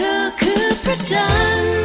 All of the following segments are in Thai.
เธอคือพระจันทร์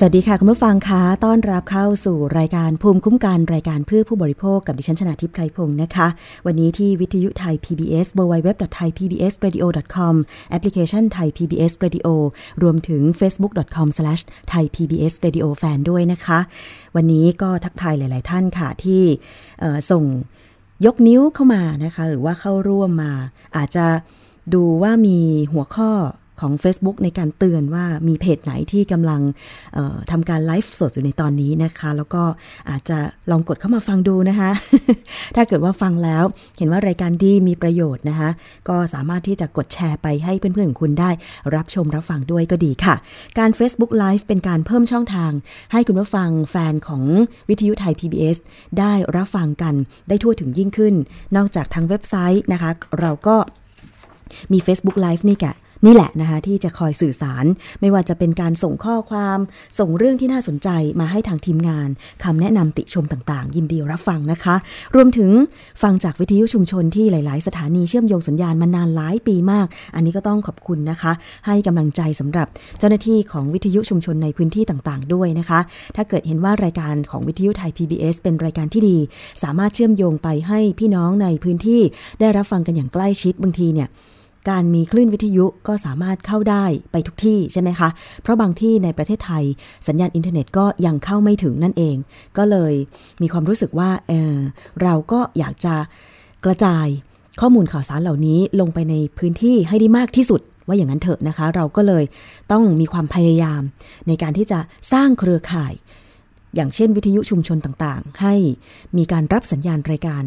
สวัสดีค่ะ คุณผู้ฟังคะต้อนรับเข้าสู่รายการภูมิคุ้มกันรายการเพื่อผู้บริโภคกับดิฉันชนะทิพไพรพงศ์นะคะ วันนี้ที่วิทยุไทย PBS www.thaipbsradio.com แอปพลิเคชันไทย PBS Radio รวมถึง facebook.com/thaipbsradiofan ด้วยนะคะ วันนี้ก็ทักทายหลาย ๆ ท่านค่ะที่ส่งยกนิ้วเข้ามานะคะ หรือว่าเข้าร่วมมาอาจจะดูว่ามีหัวข้อ ของ Facebook ในการเตือนว่ามีเพจไหนที่กำลังทำการไลฟ์สดอยู่ในตอนนี้นะคะ แล้วก็อาจจะลองกดเข้ามาฟังดูนะคะ ถ้าเกิดว่าฟังแล้วเห็นว่ารายการดีมีประโยชน์นะคะ ก็สามารถที่จะกดแชร์ไปให้เพื่อนๆของคุณได้ รับชมรับฟังด้วยก็ดีค่ะ การ Facebook Live เป็นการเพิ่มช่องทาง ให้คุณผู้ฟังแฟนของวิทยุไทย PBS ได้รับฟังกันได้ทั่วถึงยิ่งขึ้น นอกจากทางเว็บไซต์นะคะ เราก็มี Facebook Live นี่แกะ นี่แหละนะคะที่จะคอยสื่อสาร ไม่ว่าจะเป็นการส่งข้อความ ส่งเรื่องที่น่าสนใจมาให้ทางทีมงานคำแนะนำติชมต่างๆ ยินดีรับฟังนะคะ รวมถึงฟังจากวิทยุชุมชนที่หลาย ๆ สถานีเชื่อมโยงสัญญาณมานานหลายปีมาก อันนี้ก็ต้องขอบคุณนะคะ ให้กำลังใจสำหรับเจ้าหน้าที่ของวิทยุชุมชนในพื้นที่ต่างๆ ด้วยนะคะ ถ้าเกิดเห็นว่ารายการของวิทยุไทย PBS เป็นรายการที่ดี สามารถเชื่อมโยงไปให้พี่น้องในพื้นที่ได้รับฟังกันอย่างใกล้ชิดบางทีเนี่ย การมีคลื่นวิทยุก็สามารถเข้าได้ไปทุกที่ใช่ไหมคะ เพราะบางที่ในประเทศไทย สัญญาณอินเทอร์เน็ตก็ยังเข้าไม่ถึงนั่นเอง ก็เลยมีความรู้สึกว่าเเราก็อยากจะกระจายข้อมูลข่าวสารเหล่านี้ลงไปในพื้นที่ให้ได้มากที่สุดว่าอย่างนั้นเถอะนะคะ เราก็เลยต้องมีความพยายาม ในการที่จะสร้างเครือข่าย อย่างเช่นวิทยุชุมชนต่างๆ ให้มีการรับสัญญาณรายการ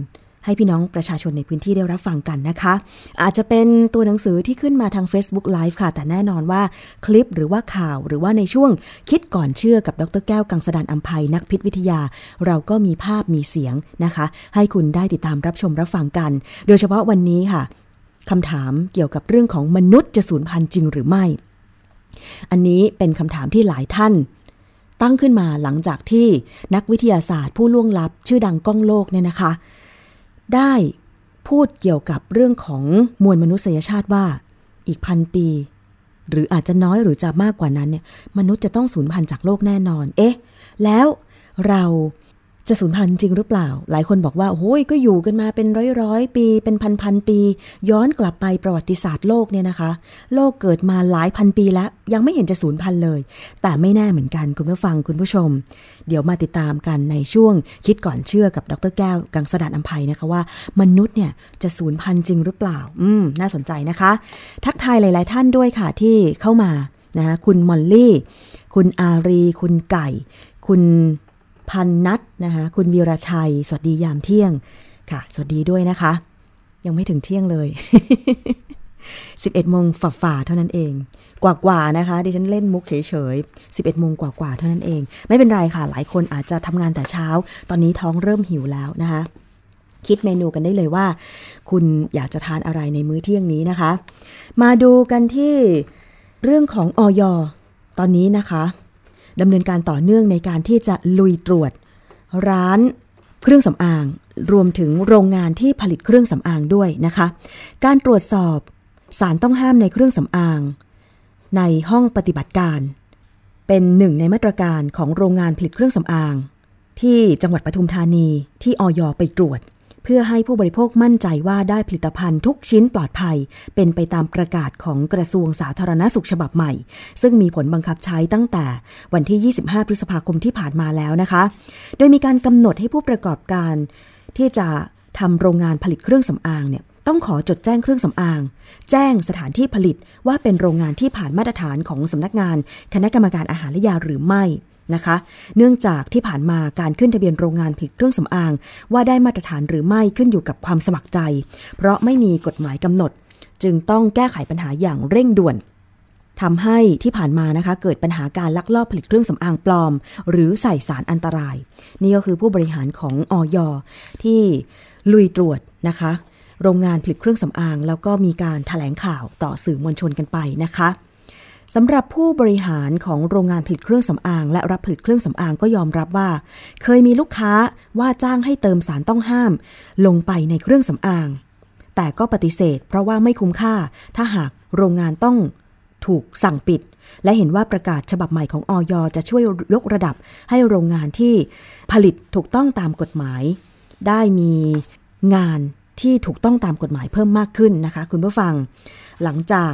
ให้พี่น้องประชาชนในพื้นที่ได้รับฟังกันนะคะ อาจจะเป็นตัวหนังสือที่ขึ้นมาทาง Facebook Live ค่ะ แต่แน่นอนว่าคลิปหรือว่าข่าวหรือว่าในช่วงคิดก่อนเชื่อกับดรแก้วกังสดานอัมภัยนักพิษวิทยา เราก็มีภาพมีเสียงนะคะ ให้คุณได้ติดตามรับชมรับฟังกัน โดยเฉพาะวันนี้ค่ะคำถามเกี่ยวกับเรื่องของมนุษย์จะสูญพันธุ์จริงหรือไม่ อันนี้เป็นคำถามที่หลายท่านตั้งขึ้นมาหลังจากที่นักวิทยาศาสตร์ผู้ล่วงลับ ชื่อดังก้องโลกเนี่ยนะคะ ได้พูดเกี่ยวกับเรื่องของมวลมนุษยชาติว่าอีกพันปี หรืออาจจะน้อยหรือจะมากกว่านั้นเนี่ยมนุษย์จะต้องสูญพันธุ์จากโลกแน่นอน เอ๊ะ แล้วเรา จะสูญพันธุ์จริงหรือเปล่า หลายคนบอกว่าโอ้ยก็อยู่กันมาเป็นร้อยร้อยปี เป็นพันพันปี ย้อนกลับไปประวัติศาสตร์โลกเนี่ยนะคะ โลกเกิดมาหลายพันปีแล้ว ยังไม่เห็นจะสูญพันธุ์เลย แต่ไม่แน่เหมือนกันคุณผู้ฟังคุณผู้ชม เดี๋ยวมาติดตามกันในช่วงคิดก่อนเชื่อกับดรแก้ว กังสดานอัมภัยนะคะว่า มนุษย์เนี่ยจะสูญพันธุ์จริงหรือเปล่า อืมน่าสนใจนะคะ ทักทายหลาย ๆ ท่านด้วยค่ะที่เข้ามานะคะคุณมอลลี่ คุณอารี คุณไก่ คุณ พันนัดนะคะคุณวีรชัย สวัสดียามเที่ยงค่ะ สวัสดีด้วยนะคะ ยังไม่ถึงเที่ยงเลย 11โมงฝ่าๆเท่านั้นเอง กว่าๆนะคะดิฉันเล่นมุกเฉยๆ11โมงกว่าๆเท่านั้นเอง ไม่เป็นไรค่ะ หลายคนอาจจะทำงานแต่เช้า ตอนนี้ท้องเริ่มหิวแล้วนะคะคิดเมนูกันได้เลยว่า คุณอยากจะทานอะไรในมื้อเที่ยงนี้นะคะ มาดูกันที่เรื่องของออยตอนนี้นะคะ ดำเนินการต่อเนื่องในการที่จะลุยตรวจ ร้านเครื่องสำอาง รวมถึงโรงงานที่ผลิตเครื่องสำอางด้วยนะคะ การตรวจสอบสารต้องห้ามในเครื่องสำอาง ในห้องปฏิบัติการ เป็นหนึ่งในมาตรการของโรงงานผลิตเครื่องสำอาง ที่จังหวัดปทุมธานีที่ออยไปตรวจ เพื่อให้ผู้บริโภคมั่นใจว่าได้ผลิตภัณฑ์ทุกชิ้นปลอดภัย เป็นไปตามประกาศของกระทรวงสาธารณสุขฉบับใหม่ ซึ่งมีผลบังคับใช้ตั้งแต่วันที่ 25 พฤษภาคมที่ผ่านมาแล้วนะคะ โดยมีการกำหนดให้ผู้ประกอบการ ที่จะทำโรงงานผลิตเครื่องสำอางเนี่ยต้องขอจดแจ้งเครื่องสำอาง แจ้งสถานที่ผลิตว่าเป็นโรงงานที่ผ่านมาตรฐานของสำนักงาน คณะกรรมการอาหารและยาหรือไม่ นะคะ เนื่องจากที่ผ่านมาการขึ้นทะเบียนโรงงานผลิตเครื่องสำอาง ว่าได้มาตรฐานหรือไม่ขึ้นอยู่กับความสมัครใจ เพราะไม่มีกฎหมายกำหนด จึงต้องแก้ไขปัญหาอย่างเร่งด่วนทำให้ที่ผ่านมานะคะ เกิดปัญหาการลักลอบผลิตเครื่องสำอางปลอม หรือใส่สารอันตราย นี่ก็คือผู้บริหารของออยที่ลุยตรวจนะคะ โรงงานผลิตเครื่องสำอาง แล้วก็มีการถแถลงข่าวต่อสื่อมวลชนกันไปนะคะ สำหรับผู้บริหารของโรงงานผลิตเครื่องสำอาง และรับผลิตเครื่องสำอางก็ยอมรับว่า เคยมีลูกค้าว่าจ้างให้เติมสารต้องห้าม ลงไปในเครื่องสำอาง แต่ก็ปฏิเสธ เพราะว่าไม่คุ้มค่า ถ้าหากโรงงานต้องถูกสั่งปิด และเห็นว่าประกาศฉบับใหม่ของออยจะช่วยยกระดับให้โรงงานที่ผลิตถูกต้องตามกฎหมาย ได้มีงานที่ถูกต้องตามกฎหมายเพิ่มมากขึ้นนะคะ คุณผู้ฟัง หลังจาก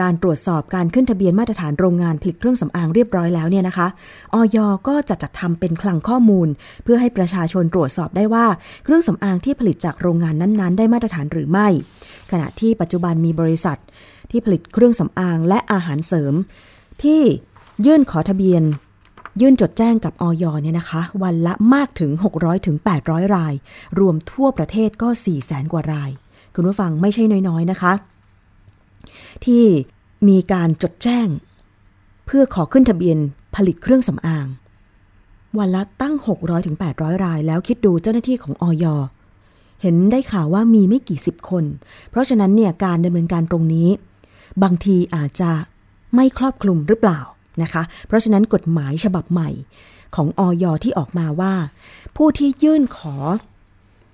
การตรวจสอบการขึ้นทะเบียนมาตรฐานโรงงานผลิตเครื่องสำอางเรียบร้อยแล้วเนี่ยนะคะออยก็จะจัดทำเป็นคลังข้อมูล เพื่อให้ประชาชนตรวจสอบได้ว่าเครื่องสำอางที่ผลิตจากโรงงานนั้นๆ ได้มาตรฐานหรือไม่ ขณะที่ปัจจุบันมีบริษัท ที่ผลิตเครื่องสำอางและอาหารเสริม ที่ยื่นขอทะเบียน ยื่นจดแจ้งกับออยเนี่ยนะคะ วันละมากถึง 600ถึง800 ราย รวมทั่วประเทศก็ 4 0 0แสนกว่าราย คุณผู้ฟังไม่ใช่น้อยๆนะคะ ที่มีการจดแจ้ง เพื่อขอขึ้นทะเบียนผลิตเครื่องสำอาง วันละตั้ง 600-800ถึงราย แล้วคิดดูเจ้าหน้าที่ของออยเห็นได้ข่าวว่ามีไม่กี่สิบคน เพราะฉะนั้นเนี่ยการดำเนินการตรงนี้ บางทีอาจจะไม่ครอบคลุมหรือเปล่านะคะ เพราะฉะนั้นกฎหมายฉบับใหม่ของออยที่ออกมาว่า ผู้ที่ยื่นขอ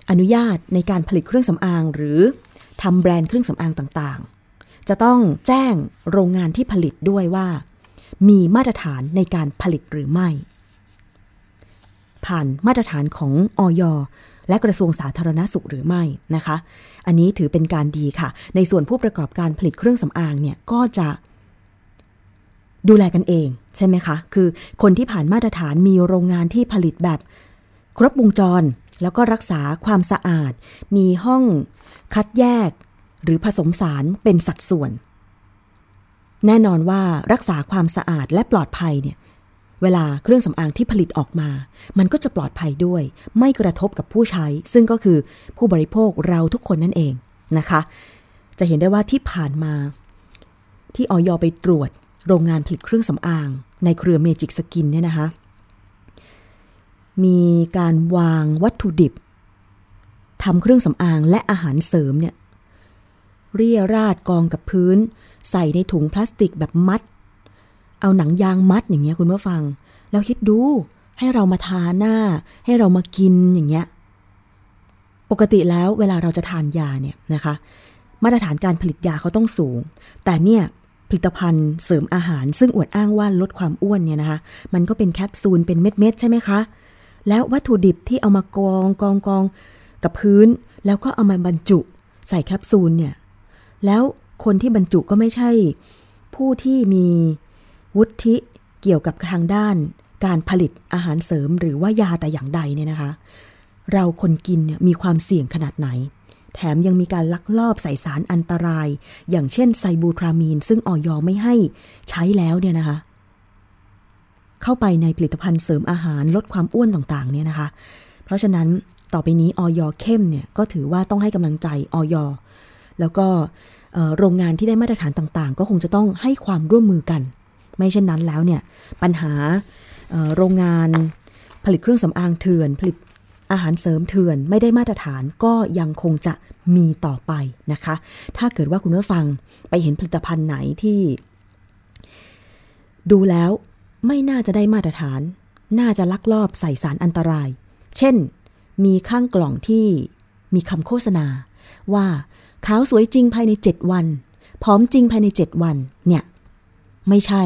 อนุญาตในการผลิตเครื่องสำอาง หรือทำแบรนด์เครื่องสำอางต่าง จะต้องแจ้งโรงงานที่ผลิตด้วยว่า มีมาตรฐานในการผลิตหรือไม่ ผ่านมาตรฐานของออยและกระทรวงสาธารณสุขหรือไม่นะคะ อันนี้ถือเป็นการดีค่ะ ในส่วนผู้ประกอบการผลิตเครื่องสำอางเนี่ยก็จะดูแลกันเองใช่ไหมคะ คือคนที่ผ่านมาตรฐานมีโรงงานที่ผลิตแบบครบวงจร แล้วก็รักษาความสะอาด มีห้องคัดแยก หรือผสมสารเป็นสัดส่วน แน่นอนว่ารักษาความสะอาดและปลอดภัยเนี่ยเวลาเครื่องสำอางที่ผลิตออกมา มันก็จะปลอดภัยด้วย ไม่กระทบกับผู้ใช้ ซึ่งก็คือผู้บริโภคเราทุกคนนั่นเองนะคะ จะเห็นได้ว่าที่ผ่านมา ที่ออยไปตรวจโรงงานผลิตเครื่องสำอาง ในเครือเมจิกสกินเนี่ยนะคะ มีการวางวัตถุดิบทำเครื่องสำอางและอาหารเสริมเนี่ย เรียราดกองกับพื้น ใส่ในถุงพลาสติกแบบมัด เอาหนังยางมัดอย่างเงี้ยคุณผู้ฟัง แล้วคิดดูให้เรามาทาหน้า ให้เรามากินอย่างเงี้ย ปกติแล้วเวลาเราจะทานยาเนี่ยนะคะ มาตรฐานการผลิตยาเขาต้องสูง แต่เนี่ยผลิตภัณฑ์เสริมอาหารซึ่งอวดอ้างว่าลดความอ้วนเนี่ยนะคะ มันก็เป็นแคปซูลเป็นเม็ดๆใช่ไหมคะ แล้ววัตถุดิบที่เอามากองกองกองกับพื้น แล้วก็เอามาบรรจุ ใส่แคปซูลเนี่ย แล้วคนที่บรรจุก็ไม่ใช่ ผู้ที่มีวุฒิเกี่ยวกับทางด้านการผลิตอาหารเสริมหรือว่ายาแต่อย่างใดเนี่ยนะคะ เราคนกินเนี่ยมีความเสี่ยงขนาดไหน แถมยังมีการลักลอบใส่สารอันตราย อย่างเช่นไซบูทรามีน ซึ่งออยไม่ให้ใช้แล้วเนี่ยนะคะ เข้าไปในผลิตภัณฑ์เสริมอาหารลดความอ้วนต่างๆเนี่ยนะคะ เพราะฉะนั้นต่อไปนี้ออยเข้มเนี่ยก็ถือว่าต้องให้กำลังใจออย แล้วก็โรงงานที่ได้มาตรฐานต่างๆ ก็คงจะต้องให้ความร่วมมือกัน ไม่เช่นนั้นแล้วเนี่ยปัญหาโรงงานผลิตเครื่องสำอางเถื่อน ผลิตอาหารเสริมเถื่อนไม่ได้มาตรฐานก็ยังคงจะมีต่อไปนะคะ ถ้าเกิดว่าคุณผู้ฟังไปเห็นผลิตภัณฑ์ไหนที่ ดูแล้วไม่น่าจะได้มาตรฐาน น่าจะลักลอบใส่สารอันตราย เช่น มีข้างกล่องที่มีคำโฆษณาว่า ขาวสวยจริงภายใน7วันผอมจริงภายใน7วัน เนี่ย ไม่ใช่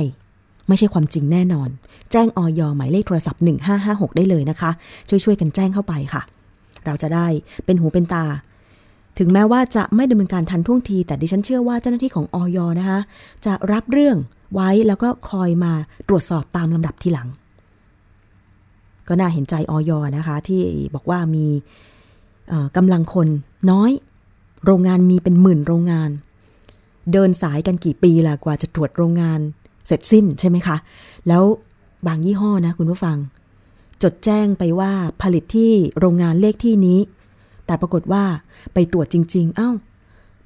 ไม่ใช่ความจริงแน่นอน แจ้งออยหมายเลขโทรศัพท์ 1556 ได้เลยนะคะ ช่วยๆกันแจ้งเข้าไปค่ะ เราจะได้เป็นหูเป็นตา ถึงแม้ว่าจะไม่ดำเนินการทันท่วงที แต่ดิฉันเชื่อว่าเจ้าหน้าที่ของออยนะคะ จะรับเรื่องไว้แล้วก็คอยมาตรวจสอบตามลำดับทีหลัง ก็น่าเห็นใจออยนะคะ ที่บอกว่ามีกำลังคนน้อย โรงงานมีเป็นหมื่นโรงงาน เดินสายกันกี่ปีล่ะกว่าจะตรวจโรงงานเสร็จสิ้นใช่ไหมคะ แล้วบางยี่ห้อนะคุณผู้ฟัง จดแจ้งไปว่าผลิตที่โรงงานเลขที่นี้ แต่ปรากฏว่าไปตรวจจริง ๆ เอ้า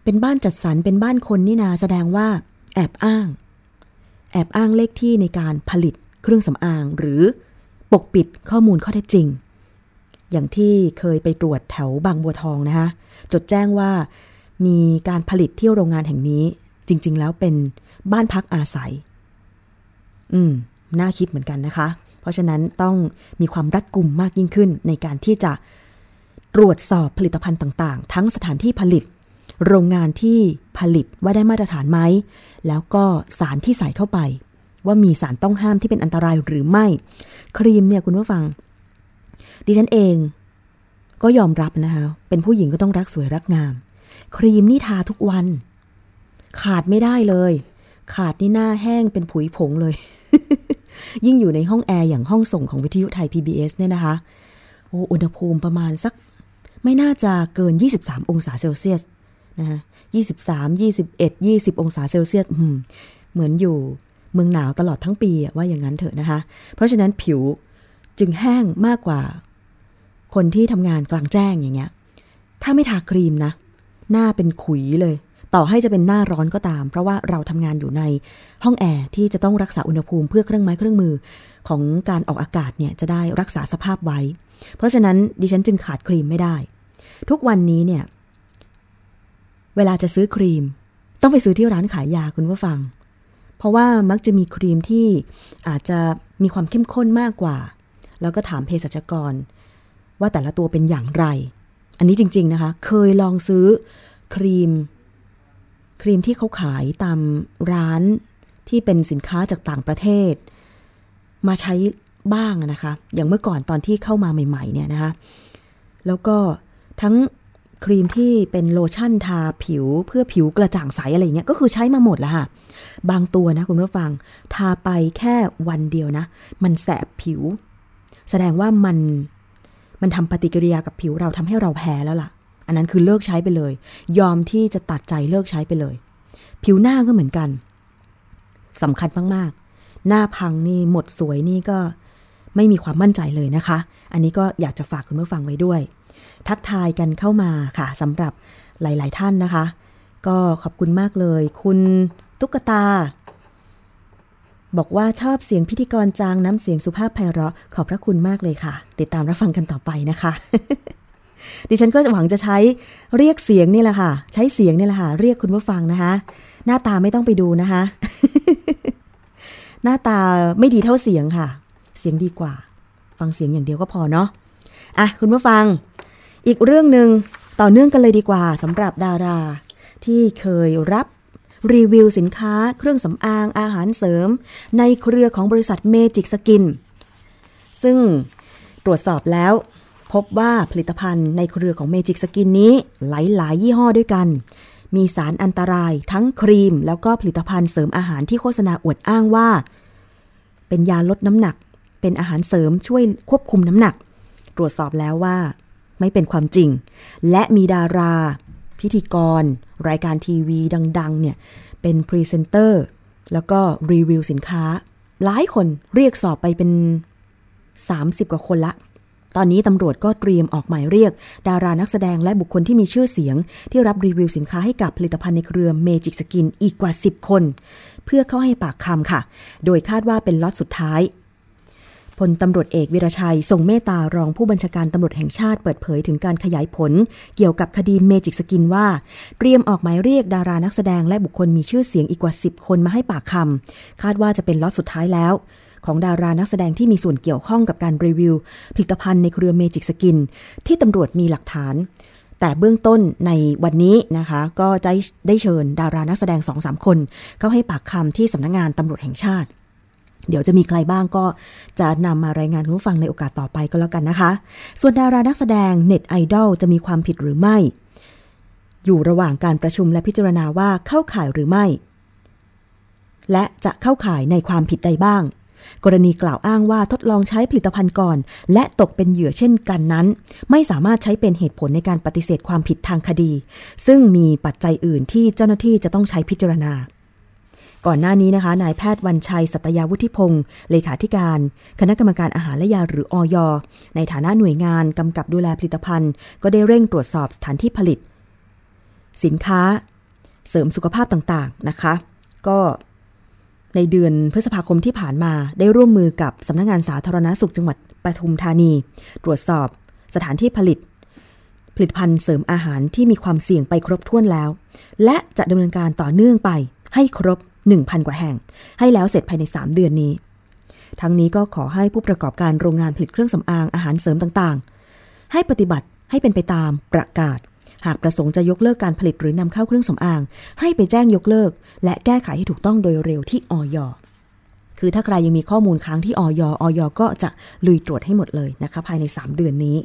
เป็นบ้านจัดสรรเป็นบ้านคนนี่นาแสดงว่า แอบอ้าง แอบอ้างเลขที่ในการผลิตเครื่องสำอางหรือปกปิดข้อมูลข้อเท็จจริง อย่างที่เคยไปตรวจแถวบางบัวทองนะคะ จดแจ้งว่ามีการผลิตที่โรงงานแห่งนี้ จริง ๆ แล้วเป็นบ้านพักอาศัย อืม น่าคิดเหมือนกันนะคะ เพราะฉะนั้นต้องมีความรัดกุมมากยิ่งขึ้น ในการที่จะตรวจสอบผลิตภัณฑ์ต่าง ๆ ทั้งสถานที่ผลิต โรงงานที่ผลิตว่าได้มาตรฐานไหม แล้วก็สารที่ใส่เข้าไป ว่ามีสารต้องห้ามที่เป็นอันตรายหรือไม่ ครีมเนี่ยคุณผู้ฟัง ดิฉันเอง ก็ยอมรับนะคะ เป็นผู้หญิงก็ต้องรักสวยรักงาม ครีมนี่ทาทุกวัน ขาดไม่ได้เลย ขาดนี่หน้าแห้งเป็นผุยผงเลย ยิ่งอยู่ในห้องแอร์อย่างห้องส่งของวิทยุไทย PBS เนี่ยนะคะ โอ้อุณหภูมิประมาณสัก ไม่น่าจะเกิน 23 องศาเซลเซียสนะคะ23 21 20องศาเซลเซียสเหมือนอยู่เมืองหนาวตลอดทั้งปีว่าอย่างนั้นเถอะนะคะ เพราะฉะนั้นผิวจึงแห้งมากกว่า คนที่ทำงานกลางแจ้งอย่างเงี้ย ถ้าไม่ทาครีมนะ หน้าเป็นขุยเลย ต่อให้จะเป็นหน้าร้อนก็ตาม เพราะว่าเราทำงานอยู่ในห้องแอร์ที่จะต้องรักษาอุณหภูมิเพื่อเครื่องไม้เครื่องมือของการออกอากาศเนี่ยจะได้รักษาสภาพไว้ เพราะฉะนั้นดิฉันจึงขาดครีมไม่ได้ ทุกวันนี้เนี่ย เวลาจะซื้อครีม ต้องไปซื้อที่ร้านขายยาคุณผู้ฟัง เพราะว่ามักจะมีครีมที่อาจจะมีความเข้มข้นมากกว่า แล้วก็ถามเภสัชกร ว่าแต่ละตัวเป็นอย่างไร อันนี้จริง ๆ นะคะ เคยลองซื้อครีม ครีมที่เขาขายตามร้านที่เป็นสินค้าจากต่างประเทศ มาใช้บ้างนะคะ อย่างเมื่อก่อนตอนที่เข้ามาใหม่ ๆ เนี่ยนะคะ แล้วก็ทั้งครีมที่เป็นโลชั่นทาผิวเพื่อผิวกระจ่างใสอะไรเงี้ยก็คือใช้มาหมดแล้วค่ะ บางตัวนะคุณผู้ฟัง ทาไปแค่วันเดียวนะ มันแสบผิว แสดงว่ามัน มันทำปฏิกิริยากับผิวเราทำให้เราแพ้แล้วล่ะ อันนั้นคือเลิกใช้ไปเลย ยอมที่จะตัดใจเลิกใช้ไปเลย ผิวหน้าก็เหมือนกันสำคัญมากๆ หน้าพังนี่หมดสวยนี่ก็ไม่มีความมั่นใจเลยนะคะ อันนี้ก็อยากจะฝากคุณผู้ฟังไว้ด้วย ทักทายกันเข้ามาค่ะสำหรับหลาย ๆ ท่านนะคะ ก็ขอบคุณมากเลย คุณตุ๊กตา บอกว่าชอบเสียงพิธีกรจางน้ำเสียงสุภาพไพเราะขอบพระคุณมากเลยค่ะ ติดตามรับฟังกันต่อไปนะคะ ดิฉันก็หวังจะใช้เรียกเสียงนี่แหละค่ะ ใช้เสียงนี่แหละค่ะ เรียกคุณผู้ฟังนะคะ หน้าตาไม่ต้องไปดูนะคะ หน้าตาไม่ดีเท่าเสียงค่ะ เสียงดีกว่า ฟังเสียงอย่างเดียวก็พอเนาะอะคุณผู้ฟัง อีกเรื่องหนึ่งต่อเนื่องกันเลยดีกว่าสำหรับดารา ที่เคยรับ รีวิวสินค้า เครื่องสำอางอาหารเสริม ในเครือของบริษัทเมจิกสกิน ซึ่งตรวจสอบแล้ว พบว่าผลิตภัณฑ์ในเครือของเมจิกสกินนี้หลายๆยี่ห้อด้วยกัน มีสารอันตรายทั้งครีม แล้วก็ผลิตภัณฑ์เสริมอาหารที่โฆษณาอวดอ้างว่า เป็นยาลดน้ำหนัก เป็นอาหารเสริมช่วยควบคุมน้ำหนัก ตรวจสอบแล้วว่าไม่เป็นความจริง และมีดารา พิธีกร รายการทีวีดัง ๆ เนี่ย เป็นพรีเซนเตอร์ แล้วก็รีวิวสินค้า หลายคนเรียกสอบไปเป็น 30 กว่าคนละ ตอนนี้ตำรวจก็เตรียมออกหมายเรียก ดารานักแสดงและบุคคลที่มีชื่อเสียง ที่รับรีวิวสินค้าให้กับผลิตภัณฑ์ในเครือเมจิกสกินอีกกว่า 10 คน เพื่อเข้าให้ปากคำค่ะ โดยคาดว่าเป็นล็อตสุดท้าย พลตำรวจเอกวิรชัย ทรงเมตตารองผู้บัญชาการตำรวจแห่งชาติเปิดเผยถึงการขยายผล เกี่ยวกับคดีเมจิกสกินว่า เตรียมออกหมายเรียกดารานักแสดงและบุคคลมีชื่อเสียงอีกกว่า 10 คนมาให้ปากคำคาดว่าจะเป็นล็อตสุดท้ายแล้ว ของดารานักแสดงที่มีส่วนเกี่ยวข้องกับการรีวิว ผลิตภัณฑ์ในเครือเมจิกสกิน ที่ตำรวจมีหลักฐานแต่เบื้องต้นในวันนี้นะคะ ก็ได้ได้เชิญดารานักแสดงสองสามคน เข้าให้ปากคำที่สำนักงงานตำรวจแห่งชาติ เดี๋ยวจะมีใครบ้างก็จะนำมารายงานคุณผู้ฟังในโอกาสต่อไปก็แล้วกันนะคะ ส่วนดารานักแสดงเน็ตไอดอลจะมีความผิดหรือไม่ อยู่ระหว่างการประชุมและพิจารณาว่าเข้าข่ายหรือไม่ และจะเข้าข่ายในความผิดใดบ้าง กรณีกล่าวอ้างว่าทดลองใช้ผลิตภัณฑ์ก่อน และตกเป็นเหยื่อเช่นกันนั้น ไม่สามารถใช้เป็นเหตุผลในการปฏิเสธความผิดทางคดี ซึ่งมีปัจจัยอื่นที่เจ้าหน้าที่จะต้องใช้พิจารณา ก่อนหน้านี้นะคะ นายแพทย์วันชัย สัตยาวุฒิพงศ์เลขาธิการ คณะกรรมการอาหารและยาหรืออย ในฐานะหน่วยงานกำกับดูแลผลิตภัณฑ์ ก็ได้เร่งตรวจสอบสถานที่ผลิต สินค้า เสริมสุขภาพต่างๆนะคะ ก็ในเดือนพฤษภาคมที่ผ่านมาได้ร่วมมือกับสำนักงงานสาธารณาสุขจังหวัดปทุมธานี ตรวจสอบสถานที่ผลิต ผลิตภัณฑ์เสริมอาหารที่มีความเสี่ยงไปครบถ้วนแล้ว และจะดำเนินการต่อเนื่องไปให้ครบ1,000 กว่าแห่ง ให้แล้วเสร็จภายใน 3 เดือนนี้ ทั้งนี้ก็ขอให้ผู้ประกอบการโรงงานผลิตเครื่องสำอางอาหารเสริมต่างๆ ให้ปฏิบัติให้เป็นไปตามประกาศ หากประสงค์จะยกเลิกการผลิตหรือนำเข้าเครื่องสำอาง ให้ไปแจ้งยกเลิก และแก้ไขให้ถูกต้องโดยเร็วที่ออยคือถ้าใครยังมีข้อมูลค้างที่ออยออยก็จะลุยตรวจให้หมดเลยนะคะภายใน 3 เดือนนี้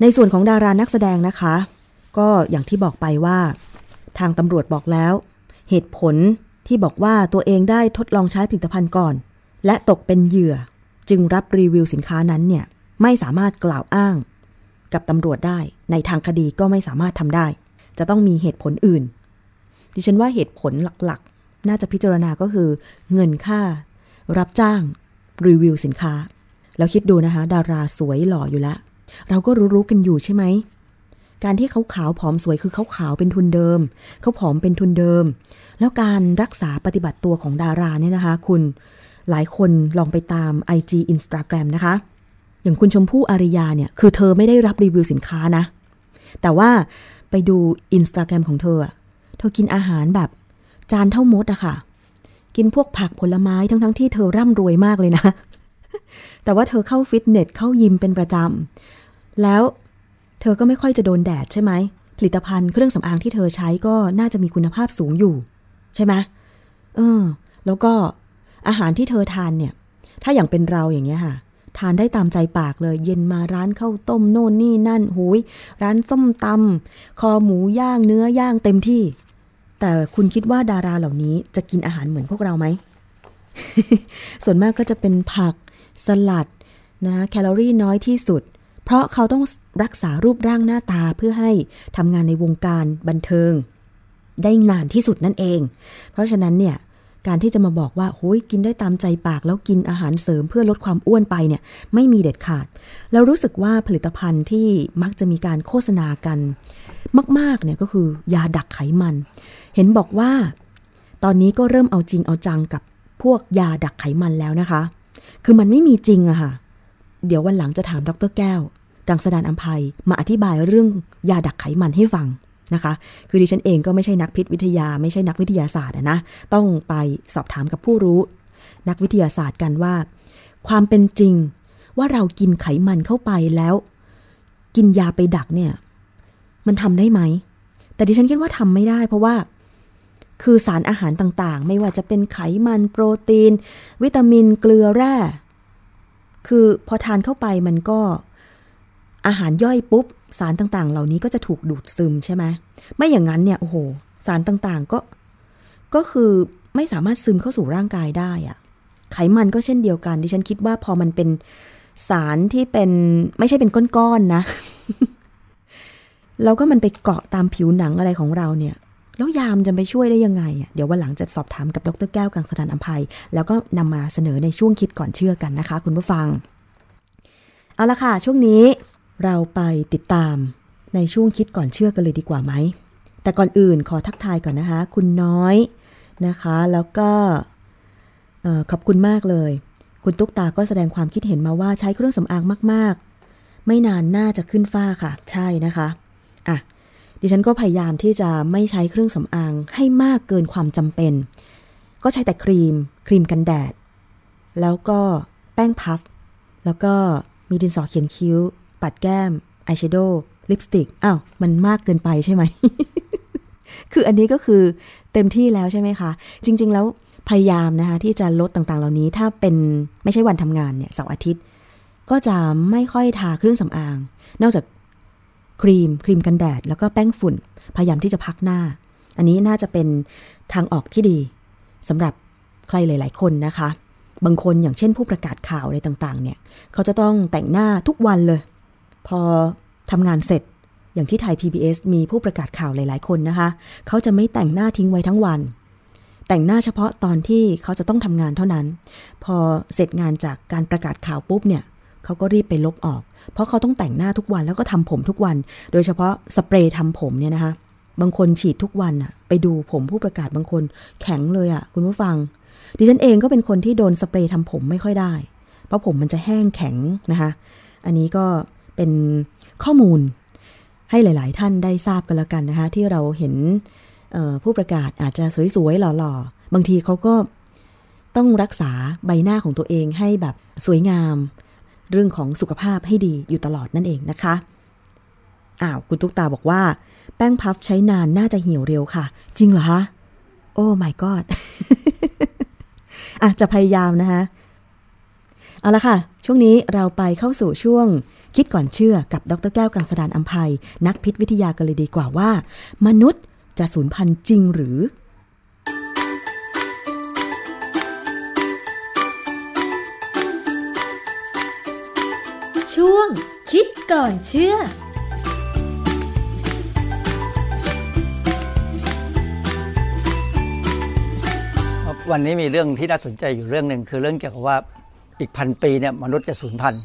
ในส่วนของดารานักแสดงนะคะ ก็อย่างที่บอกไปว่า ทางตำรวจบอกแล้ว เหตุผล ที่บอกว่าตัวเองได้ทดลองใช้ผลิตภัณฑ์ก่อน และตกเป็นเหยื่อ จึงรับรีวิวสินค้านั้นเนี่ยไม่สามารถกล่าวอ้าง กับตำรวจได้ ในทางคดีก็ไม่สามารถทำได้ จะต้องมีเหตุผลอื่น ดิฉันว่าเหตุผลหลักๆ น่าจะพิจารณาก็คือ เงินค่า รับจ้าง รีวิวสินค้า แล้วคิดดูนะคะ ดาราสวยหล่ออยู่แล้ว เราก็รู้ๆกันอยู่ใช่ไหมการที่เขาขาวผอมสวยคือเขาขาวเป็นทุนเดิม เขาผอมเป็นทุนเดิม แล้วการรักษาปฏิบัติตัวของดาราเนี่ยนะคะ คุณหลายคนลองไปตาม IG Instagram นะคะ อย่างคุณชมพู่อาริยาเนี่ย คือเธอไม่ได้รับรีวิวสินค้านะ แต่ว่าไปดูอินสตาแกรมของเธอ เธอกินอาหารแบบจานเท่ามดอะค่ะ กินพวกผักผลไม้ทั้งๆทที่เธอร่ำรวยมากเลยนะ แต่ว่าเธอเข้าฟิตเนสเข้ายิมเป็นประจำ แล้วเธอก็ไม่ค่อยจะโดนแดดใช่ไหมผลิตภัณฑ์เครื่องสำอางที่เธอใช้ก็น่าจะมีคุณภาพสูงอยู่ ใช่ไหมเออ แล้วก็อาหารที่เธอทานเนี่ย ถ้าอย่างเป็นเราอย่างเงี้ยค่ะ ทานได้ตามใจปากเลย เย็นมาร้านข้าวต้มโน่นนี่นั่นหุยร้านส้มตำคอหมูย่างเนื้อย่างเต็มที่ แต่คุณคิดว่าดาราเหล่านี้จะกินอาหารเหมือนพวกเราไหม ส่วนมากก็จะเป็นผัก สลัดนะแคลอรี่น้อยที่สุด เพราะเขาต้องรักษารูปร่างหน้าตาเพื่อให้ทำงานในวงการบันเทิง ได้นานที่สุดนั่นเอง เพราะฉะนั้นเนี่ยการที่จะมาบอกว่าโอ้ยกินได้ตามใจปากแล้วกินอาหารเสริมเพื่อลดความอ้วนไปเนี่ยไม่มีเด็ดขาด แล้วรู้สึกว่าผลิตภัณฑ์ที่มักจะมีการโฆษณากันมาก ๆ เนี่ยก็คือยาดักไขมัน เห็นบอกว่า ตอนนี้ก็เริ่มเอาจริงเอาจังกับพวกยาดักไขมันแล้วนะคะ คือมันไม่มีจริงอะค่ะ เดี๋ยววันหลังจะถามดรแก้ว กังสดานอัมภัยมาอธิบายเรื่องยาดักไขมันให้ฟัง นะคะ คือดิฉันเองก็ไม่ใช่นักพิษวิทยา ไม่ใช่นักวิทยาศาสตร์นะ ต้องไปสอบถามกับผู้รู้ นักวิทยาศาสตร์กันว่า ความเป็นจริงว่าเรากินไขมันเข้าไปแล้ว กินยาไปดักเนี่ย มันทำได้ไหม แต่ดิฉันคิดว่าทำไม่ได้ เพราะว่า คือสารอาหารต่างๆ ไม่ว่าจะเป็นไขมันโปรตีน วิตามินเกลือแร่ คือพอทานเข้าไปมันก็อาหารย่อยปุ๊บ สารต่างๆ เหล่านี้ก็จะถูกดูดซึมใช่ไหมไม่อย่างนั้นเนี่ยโอ้โห สารต่างๆก็ก็คือไม่สามารถซึมเข้าสู่ร่างกายได้อะไขมันก็เช่นเดียวกันดิฉันคิดว่าพอมันเป็นสารที่เป็นไม่ใช่เป็นก้อนๆนะ แล้วก็มันไปเกาะตามผิวหนังอะไรของเราเนี่ย แล้วยามจะไปช่วยได้ยังไงอะเดี๋ยววันหลังจะสอบถามกับดรแก้วกังสดานอภัย แล้วก็นำมาเสนอในช่วงคิดก่อนเชื่อกันนะคะ คุณผู้ฟัง เอาละค่ะ ช่วงนี้ เราไปติดตามในช่วงคิดก่อนเชื่อกันเลยดีกว่าไหม แต่ก่อนอื่นขอทักทายก่อนนะคะ คุณน้อยนะคะ แล้วก็ขอบคุณมากเลย คุณตุ๊กตาก็แสดงความคิดเห็นมาว่าใช้เครื่องสำอางมาก ๆ ไม่นานน่าจะขึ้นฝ้าค่ะ ใช่นะคะอะดิฉันก็พยายามที่จะไม่ใช้เครื่องสำอางให้มากเกินความจำเป็น ก็ใช้แต่ครีม ครีมกันแดด แล้วก็แป้งพัฟ แล้วก็มีดินสอเขียนคิ้ว ปัดแก้มอายแชโดว์ลิปสติกอ้าวมันมากเกินไปใช่ไหม คืออันนี้ก็คือเต็มที่แล้วใช่ไหมคะ จริง ๆ แล้วพยายามนะคะที่จะลดต่างๆ เหล่านี้ถ้าเป็นไม่ใช่วันทำงานเนี่ยเสาร์อาทิตย์ ก็จะไม่ค่อยทาเครื่องสำอาง นอกจากครีมครีมกันแดด แล้วก็แป้งฝุ่น พยายามที่จะพักหน้า อันนี้น่าจะเป็นทางออกที่ดีสำหรับใครหลาย ๆ คนนะคะ บางคนอย่างเช่นผู้ประกาศข่าวอะไรต่าง ๆ เนี่ย เขาจะต้องแต่งหน้าทุกวันเลย พอทำงานเสร็จ อย่างที่ไทย PBS มีผู้ประกาศข่าวหลาย ๆ คนนะคะ เขาจะไม่แต่งหน้าทิ้งไว้ทั้งวัน แต่งหน้าเฉพาะตอนที่เขาจะต้องทำงานเท่านั้น พอเสร็จงานจากการประกาศข่าวปุ๊บเนี่ยเขาก็รีบไปลบออก เพราะเขาต้องแต่งหน้าทุกวันแล้วก็ทำผมทุกวัน โดยเฉพาะสเปรย์ทำผมเนี่ยนะคะ บางคนฉีดทุกวันอะไปดูผมผู้ประกาศบางคน แข็งเลยอะคุณผู้ฟัง ดิฉันเองก็เป็นคนที่โดนสเปรย์ทำผมไม่ค่อยได้ เพราะผมมันจะแห้งแข็งนะคะ อันนี้ก็ เป็นข้อมูลให้หลาย ๆ ท่านได้ทราบกันแล้วกันนะคะ ที่เราเห็นผู้ประกาศอาจจะสวย ๆ หล่อ ๆ บางทีเขาก็ต้องรักษาใบหน้าของตัวเองให้แบบสวยงาม เรื่องของสุขภาพให้ดีอยู่ตลอดนั่นเองนะคะอ้าวคุณตุ๊กตาบอกว่า แป้งพัฟใช้นานน่าจะเหี่ยวเร็วค่ะ จริงเหรอคะโอ้ my god อะจะพยายามนะคะ เอาละค่ะ ช่วงนี้เราไปเข้าสู่ช่วง คิดก่อนเชื่อกับดรแก้วกังสดานอัมภัย นักพิษวิทยากันเลยดีกว่าว่า มนุษย์จะสูญพันธุ์จริงหรือ ช่วง คิดก่อนเชื่อวันนี้มีเรื่องที่น่าสนใจอยู่เรื่องหนึ่งคือเรื่องเกี่ยวกับว่าอีกพันปีเนี่ยมนุษย์จะสูญพันธุ์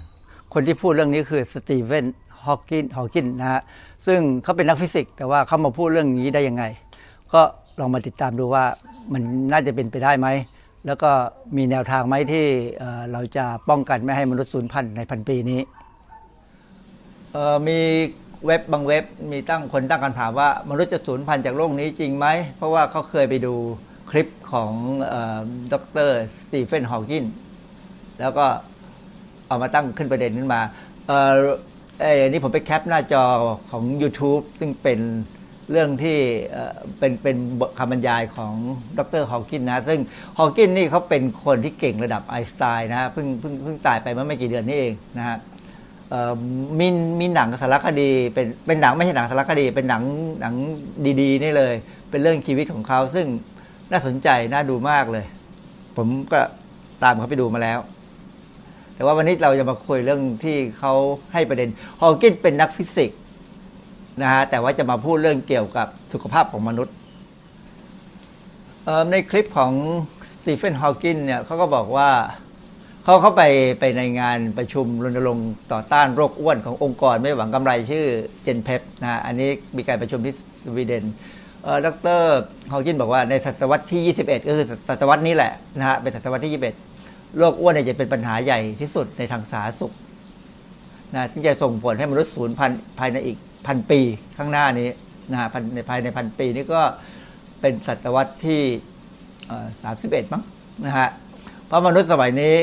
คนที่พูดเรื่องนี้คือสตีเวนฮอว์กินฮอว์กินนะฮะซึ่งเขาเป็นนักฟิสิกส์แต่ว่าเขามาพูดเรื่องนี้ได้ยังไง ก็ลองมาติดตามดูว่ามันน่าจะเป็นไปได้ไหม แล้วก็มีแนวทางไหมที่เราจะป้องกันไม่ให้มนุษย์สูญพันธุ์ในพันปีนี้มีเว็บบางเว็บมีตั้งคนตั้งคำถามว่ามนุษย์จะสูญพันธุ์จากโลกนี้จริงไหม เพราะว่าเขาเคยไปดูคลิปของดรสตีเฟนฮอว์กินแล้วก็ เอามาตั้งขึ้นประเด็นขึ้นมาเออไอ้นี่ผมไปแคปหน้าจอของ YouTube ซึ่งเป็นเรื่องที่เป็นเป็นคำบรรยายของดรฮอว์กินนะ ซึ่งฮอว์กินนี่เขาเป็นคนที่เก่งระดับไอน์สไตน์นะเพิ่งเพิ่งเพิ่งตายไปเมื่อไม่กี่เดือนนี้เองนะฮะมีมีหนังสารคดีเป็นเป็นหนังไม่ใช่หนังสารคดี เป็นหนังหนังดีๆนี่เลย เป็นเรื่องชีวิตของเขาซึ่งน่าสนใจน่าดูมากเลย ผมก็ตามเขาไปดูมาแล้ว แต่ว่าวันนี้เราจะมาคุยเรื่องที่เขาให้ประเด็นฮอว์กินเป็นนักฟิสิกส์นะฮะแต่ว่าจะมาพูดเรื่องเกี่ยวกับสุขภาพของมนุษย์ในคลิปของสตีเฟนฮอว์กินเนี่ยเขาก็บอกว่าเขาเข้าไปไปในงานประชุมรณรงค์ต่อต้านโรคอ้วนขององค์กรไม่หวังกำไรชื่อ Generation Pep นะฮะอันนี้มีการประชุมที่สวีเดนดรฮอว์กินบอกว่าในศตวรรษที่ 21 ก็คือศตวรรษนี้แหละนะฮะเป็นศตวรรษที่ 21 โรคอ้วนเนี่ยจะเป็นปัญหาใหญ่ที่สุดในทางสาธารณสุขนะที่จะส่งผลให้มนุษย์สูญพันธุ์ภายในอีกพันปีข้างหน้านี้นะฮะในภายในพันปีนี้ก็เป็นศตวรรษที่สามสิบเอ็ดมั้งนะฮะเพราะมนุษย์สมัยนี้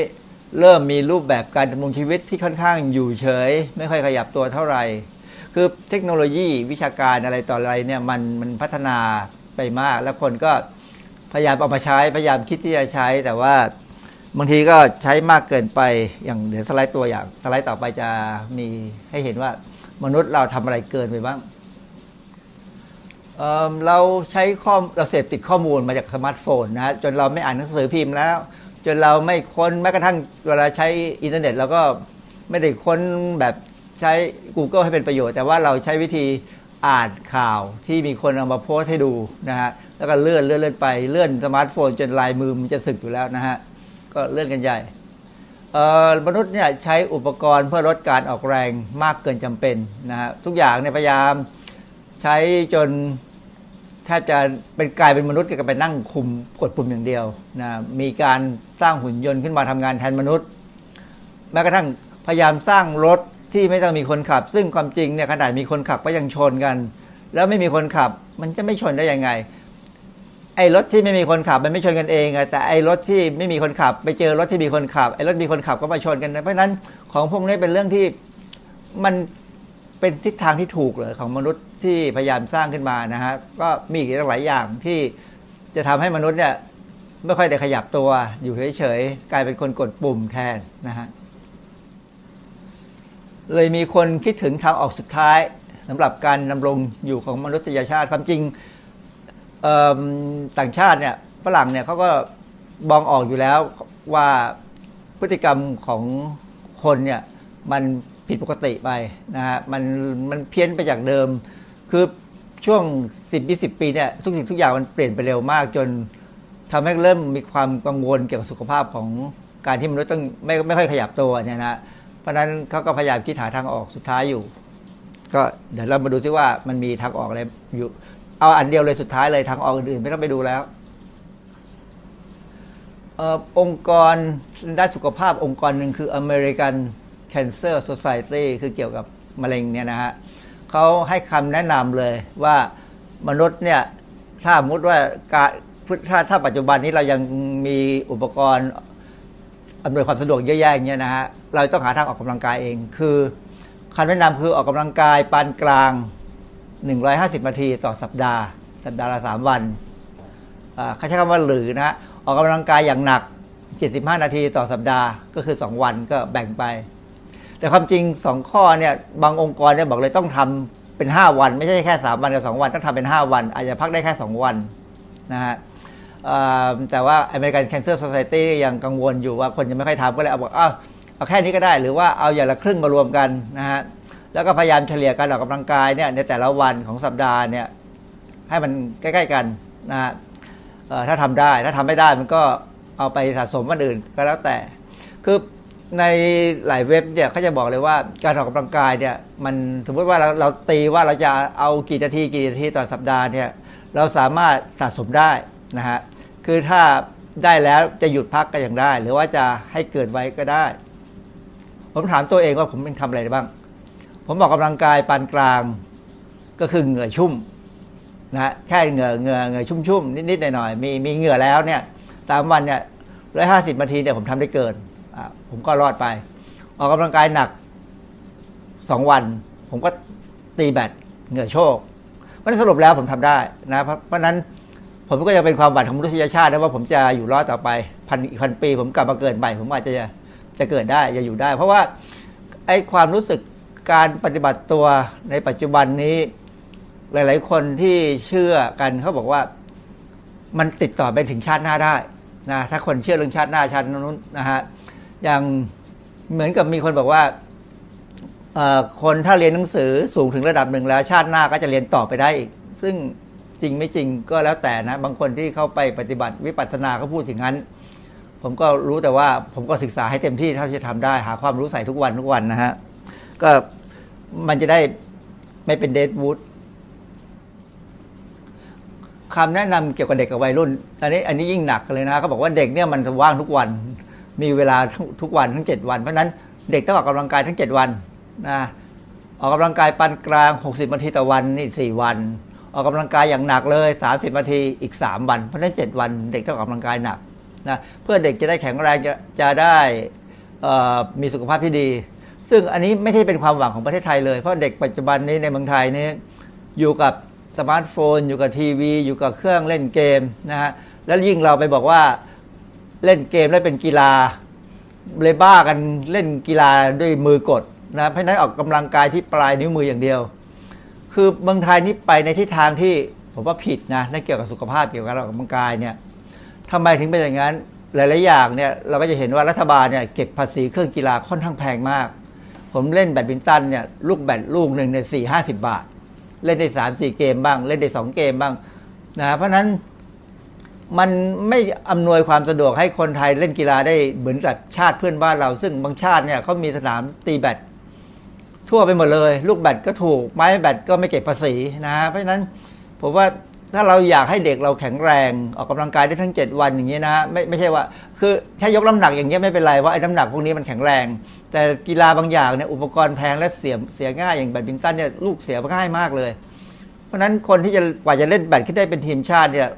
เริ่มมีรูปแบบการดำรงชีวิตที่ค่อนข้างอยู่เฉย ไม่ค่อยขยับตัวเท่าไหร่ คือเทคโนโลยีวิชาการอะไรต่ออะไรเนี่ยมันมันพัฒนาไปมาก แล้วคนก็พยายามเอามาใช้พยายามคิดที่จะใช้แต่ว่า บางทีก็ใช้มากเกินไปอย่างเดี๋ยวสไลด์ตัวอย่าง สไลด์ต่อไปจะมีให้เห็นว่ามนุษย์เราทำอะไรเกินไปบ้าง เราใช้ข้อเราเสพติดข้อมูลมาจากสมาร์ทโฟนนะฮะจนเราไม่อ่านหนังสือพิมพ์แล้ว จนเราไม่ค้นแม้กระทั่งเวลาใช้อินเทอร์เน็ตเราก็ไม่ได้ค้นแบบใช้ Google ให้เป็นประโยชน์ แต่ว่าเราใช้วิธีอ่านข่าวที่มีคนเอามาโพสให้ดูนะฮะแล้วก็เลื่อนเลื่อนเลื่อนไปเลื่อนสมาร์ทโฟน จนลายมือมันจะสึกอยู่แล้วนะฮะ ก็เลื่อนกันใหญ่มนุษย์เนี่ยใช้อุปกรณ์เพื่อลดการออกแรงมากเกินจำเป็นนะฮะทุกอย่างเนี่ยพยายามใช้จนแทบจะเป็นกลายเป็นมนุษย์ก็ไปนั่งคุมกดปุ่มอย่างเดียวนะมีการสร้างหุ่นยนต์ขึ้นมาทำงานแทนมนุษย์ แม้กระทั่งพยายามสร้างรถที่ไม่ต้องมีคนขับ ซึ่งความจริงเนี่ยขนาดมีคนขับก็ยังชนกัน แล้วไม่มีคนขับมันจะไม่ชนได้ยังไง ไอ้รถที่ไม่มีคนขับมันไม่ชนกันเองอะแต่ไอ้รถที่ไม่มีคนขับ ไปเจอรถที่มีคนขับไอ้รถมีคนขับก็มาชนกันเพราะฉะนั้นของพวกนี้เป็นเรื่องที่มันเป็นทิศทางที่ถูกเลยของมนุษย์ที่พยายามสร้างขึ้นมานะฮะก็มีอีกหลายอย่างที่จะทำให้มนุษย์เนี่ยไม่ค่อยได้ขยับตัวอยู่เฉยๆกลายเป็นคนกดปุ่มแทนนะฮะเลยมีคนคิดถึงทางออกสุดท้ายสำหรับการดำรงอยู่ของมนุษยชาติความจริง ต่างชาติเนี่ยฝรั่งเนี่ยเขาก็มองออกอยู่แล้วว่าพฤติกรรมของคนเนี่ยมันผิดปกติไปนะฮะมันมันเพี้ยนไปจากเดิม คือช่วง 10 20 ปีเนี่ยทุกสิ่งทุกอย่างมันเปลี่ยนไปเร็วมากจนทำให้เริ่มมีความกังวลเกี่ยวกับสุขภาพของการที่มนุษย์ต้องไม่ไม่ค่อยขยับตัวเนี่ยนะเพราะฉะนั้นเขาก็พยายามคิดหาทางออกสุดท้ายอยู่ ก็เดี๋ยวเรามาดูซิว่ามันมีทางออกอะไรอยู่ เอาอันเดียวเลยสุดท้ายเลยทางออกอื่นๆไม่ต้องไปดูแล้วอองค์กรด้านสุขภาพองค์กรหนึ่งคือ American Cancer Society คือเกี่ยวกับมะเร็งเนี่ยนะฮะเขาให้คำแนะนำเลยว่ามนุษย์เนี่ยถ้ามมติว่าการถ้าถ้าปัจจุบันนี้เรายังมีอุปกรณ์อำนวยความสะดวกเยอะแยะอย่างเงี้ยนะฮะเราต้องหาทางออกกำลังกายเอง คือคำแนะนำคือออกกำลังกายปานกลาง 150นาทีต่อสัปดาห์ สัปดาห์ละ3วันเขาใช้คำว่าหรือนะฮะออกกำลังกายอย่างหนัก 75 นาทีต่อสัปดาห์ก็คือ 2 วันก็แบ่งไป แต่ความจริง 2 ข้อเนี่ยบางองค์กรเนี่ยบอกเลยต้องทำเป็น 5 วัน ไม่ใช่แค่ 3 วันกับ 2 วันต้องทำเป็น 5 วัน อาจจะพักได้แค่ 2 วันนะฮะแต่ว่า American Cancer Society ยังกังวลอยู่ว่าคนยังไม่ค่อยทำก็เลยเอาบอกอ้าวเอาแค่นี้ก็ได้ หรือว่าเอาอย่างละครึ่งมารวมกันนะฮะ แล้วก็พยายามเฉลี่ยการออกกำลังกายเนี่ยในแต่ละวันของสัปดาห์เนี่ยให้มันใกล้ ๆ กันนะฮะถ้าทำได้ถ้าทำไม่ได้มันก็เอาไปสะสมวันอื่นก็แล้วแต่ คือในหลายเว็บเนี่ยเขาจะบอกเลยว่าการออกกำลังกายเนี่ยมันสมมติว่าเราเราตีว่าเราจะเอากี่นาทีกี่นาทีต่อสัปดาห์เนี่ยเราสามารถสะสมได้นะฮะคือถ้าได้แล้วจะหยุดพักก็ยังได้ หรือว่าจะให้เกิดไว้ก็ได้ ผมถามตัวเองว่าผมเป็นทำอะไรบ้าง ผมออกกำลังกายปานกลางก็คือเหงื่อชุ่มนะฮะแช่เหงื่อเหงื่อเหงื่อชุ่มๆนิดๆหน่อยๆมีมีเหงื่อแล้วเนี่ยสามวันเนี่ยร้อยห้าสิบนาทีเนี่ยผมทำได้เกินผมก็รอดไป ออกกำลังกายหนักสองวัน ผมก็ตีแบตเหงื่อโชกเพราะฉะนั้นสรุปแล้วผมทำได้นะเพราะนั้นผมก็จะเป็นความหวังของมนุษยชาตินะว่าผมจะอยู่รอดต่อไปพันอีกพันปี ผมกลับมาเกิดใหม่ ผมอาจจะจะเกิดได้จะอยู่ได้ เพราะว่าไอ้ความรู้สึก การปฏิบัติตัวในปัจจุบันนี้หลาย ๆ คนที่เชื่อกันเขาบอกว่ามันติดต่อไปถึงชาติหน้าได้นะถ้าคนเชื่อเรื่องชาติหน้าชาตินู้นนะฮะอย่างเหมือนกับมีคนบอกว่าเอ่อคนถ้าเรียนหนังสือสูงถึงระดับหนึ่งแล้ว ชาติหน้าก็จะเรียนต่อไปได้อีก ซึ่งจริงไม่จริงก็แล้วแต่นะ บางคนที่เข้าไปปฏิบัติวิปัสสนาเขาพูดถึงนั้น ผมก็รู้แต่ว่าผมก็ศึกษาให้เต็มที่เท่าที่จะทำได้ หาความรู้ใส่ทุกวันทุกวันนะฮะก็ มันจะได้ไม่เป็นเดดวูดคำแนะนำเกี่ยวกับเด็กกับวัยรุ่น อันนี้อันนี้ยิ่งหนักเลยนะเขาบอกว่าเด็กเนี่ยมันว่างทุกวัน มีเวลาทุกทุกวันทั้ง 7 วัน เพราะนั้นเด็กต้องออกกำลังกายทั้ง 7 วันนะออกกำลังกายปานกลาง 60นาทีต่อวันนี่4วัน ออกกำลังกายอย่างหนักเลย 30นาทีอีก 3 วัน เพราะนั้น 7 วันเด็กต้องออกกำลังกายหนักนะเพื่อเด็กจะได้แข็งแรงจะจะได้มีสุขภาพที่ดี ซึ่งอันนี้ไม่ใช่เป็นความหวังของประเทศไทยเลย เพราะเด็กปัจจุบันนี้ในเมืองไทยนี้อยู่กับสมาร์ทโฟน อยู่กับทีวี อยู่กับเครื่องเล่นเกมนะฮะแล้วยิ่งเราไปบอกว่าเล่นเกมแล้วเป็นกีฬาเลยบ้ากันเล่นกีฬาด้วยมือกดนะเพราะนั้นออกกำลังกายที่ปลายนิ้วมืออย่างเดียว คือเมืองไทยนี่ไปในทิศทางที่ผมว่าผิดนะนั่นเกี่ยวกับสุขภาพเกี่ยวกับการออกกำลังกายเนี่ยทำไมถึงเป็นอย่างนั้นหลาย ๆ อย่างเนี่ยเราก็จะเห็นว่ารัฐบาลเนี่ยเก็บภาษีเครื่องกีฬาค่อนข้างแพงมาก ผมเล่นแบดมินตันเนี่ยลูกแบดลูกหนึ่งเนี่ยสี่ห้าสิบบาท เล่นได้สามสี่เกมบ้าง เล่นได้สองเกมบ้างนะเพราะฉะนั้นมันไม่อำนวยความสะดวกให้คนไทยเล่นกีฬาได้เหมือนกับชาติเพื่อนบ้านเรา ซึ่งบางชาติเนี่ยเขามีสนามตีแบดทั่วไปหมดเลย ลูกแบดก็ถูก ไม้แบดก็ไม่เก็บภาษีนะ เพราะฉะนั้นผมว่า ถ้าเราอยากให้เด็กเราแข็งแรงออกกำลังกายได้ทั้ง 7 วันอย่างนี้นะไม่ไม่ใช่ว่า คือถ้ายกน้ำหนักอย่างเงี้ยไม่เป็นไรว่าไอ้น้ำหนักพวกนี้มันแข็งแรง แต่กีฬาบางอย่างเนี่ยอุปกรณ์แพงและเสียเสียง่ายอย่างแบดมินตันเนี่ยลูกเสียง่ายมากเลย เพราะฉะนั้นคนที่จะกว่าจะเล่นแบดขึ้นได้เป็นทีมชาติเนี่ย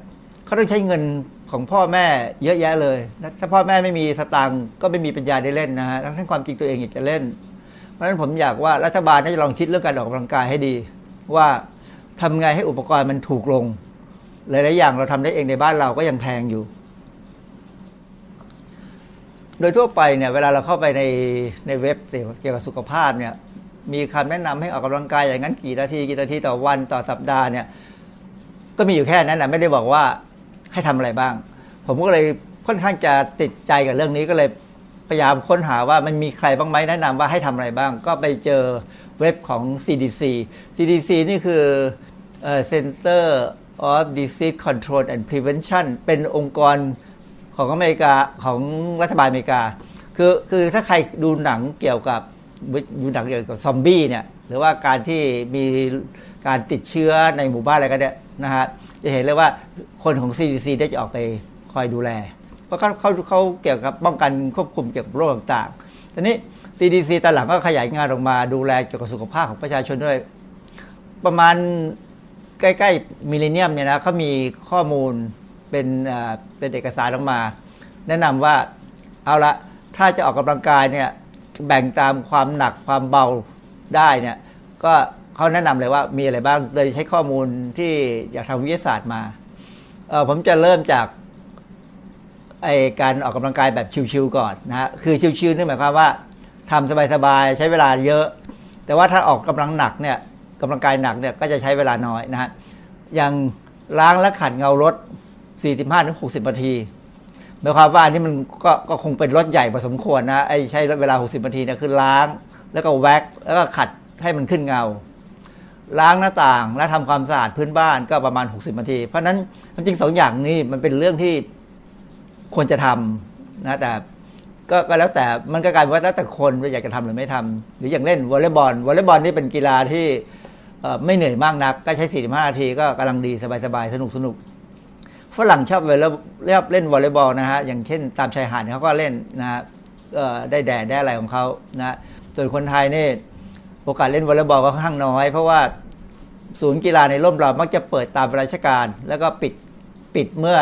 เขาต้องใช้เงินของพ่อแม่เยอะแยะเลยถ้าพ่อแม่ไม่มีสตางค์ก็ไม่มีปัญญาได้เล่นนะฮะทั้งความจริงตัวเองอยากจะเล่น เพราะฉะนั้นผมอยากว่ารัฐบาลน่าจะลองคิดเรื่องการออกกำลังกายให้ดีว่า ทำไงให้อุปกรณ์มันถูกลง หลาย ๆ อย่างเราทำได้เองในบ้านเราก็ยังแพงอยู่ โดยทั่วไปเนี่ยเวลาเราเข้าไปในในเว็บเกี่ยวกับสุขภาพเนี่ยมีคำแนะนำให้ออกกำลังกายอย่างนั้นกี่นาทีกี่นาทีต่อวันต่อสัปดาห์เนี่ยก็มีอยู่แค่นั้นนะไม่ได้บอกว่าให้ทำอะไรบ้าง ผมก็เลยค่อนข้างจะติดใจกับเรื่องนี้ก็เลยพยายามค้นหาว่ามันมีใครบ้างไหมแนะนำว่าให้ทำอะไรบ้าง ก็ไปเจอเว็บของ CDC CDC นี่คือ Center of Disease Control and Prevention เป็นองค์กรของอเมริกาของรัฐบาลอเมริกา คือคือถ้าใครดูหนังเกี่ยวกับดูหนังเกี่ยวกับซอมบี้เนี่ยหรือว่าการที่มีการติดเชื้อในหมู่บ้านอะไรก็ได้นะฮะจะเห็นเลยว่าคนของ CDC ได้จะออกไปคอยดูแล เพราะเขาเขาเขาเกี่ยวกับป้องกันควบคุมเกี่ยวกับโรคต่างๆทีนี้ CDC ตอนหลังก็ขยายงานออกมาดูแลเกี่ยวกับสุขภาพของประชาชนด้วย ประมาณ ใกล้ๆมิเลเนียมเนี่ยนะเขามีข้อมูลเป็นเป็นเอกสารออกมา แนะนำว่าเอาละถ้าจะออกกำลังกายเนี่ยแบ่งตามความหนักความเบาได้เนี่ยก็เขาแนะนำเลยว่ามีอะไรบ้างโดยใช้ข้อมูลที่จากทางวิทยาศาสตร์มาเออผมจะเริ่มจากไอการออกกำลังกายแบบชิวๆก่อนนะฮะคือชิวๆนี่หมายความว่าทำสบายๆใช้เวลาเยอะ แต่ว่าถ้าออกกำลังหนักเนี่ย กำลังกายหนักเนี่ยก็จะใช้เวลาน้อยนะฮะอย่างล้างและขัดเงารถ 45-60นาทีหมายความว่านี่มันก็ก็คงเป็นรถใหญ่พอสมควรนะไอ้ใช้เวลา 60นาทีเนี่ยคือล้าง แล้วก็แว็กแล้วก็ขัดให้มันขึ้นเงา ล้างหน้าต่างและทำความสะอาดพื้นบ้านก็ประมาณ 60นาที เพราะนั้นจริงสองอย่างนี้มันเป็นเรื่องที่ควรจะทำนะแต่ก็ก็แล้วแต่มันก็กลายเป็นว่าแล้วแต่คนว่าอยากจะทำหรือไม่ทำหรืออย่างเล่นวอลเลย์บอลวอลเลย์บอลนี่เป็นกีฬาที่ ไม่เหนื่อยมากนัก ก็ใช้ 45 นาทีก็กำลังดีสบายๆ สนุกสนุกฝรั่งชอบเวลาเรียบเล่นวอลเลย์บอลนะฮะ อย่างเช่นตามชายหาดเขาก็เล่นนะฮะได้แดดได้อะไรของเขานะส่วนคนไทยนี่โอกาสเล่นวอลเลย์บอลก็ค่อนข้างน้อย เพราะว่าศูนย์กีฬาในร่มเรามักจะเปิดตามราชการ แล้วก็ปิดปิดเมื่อ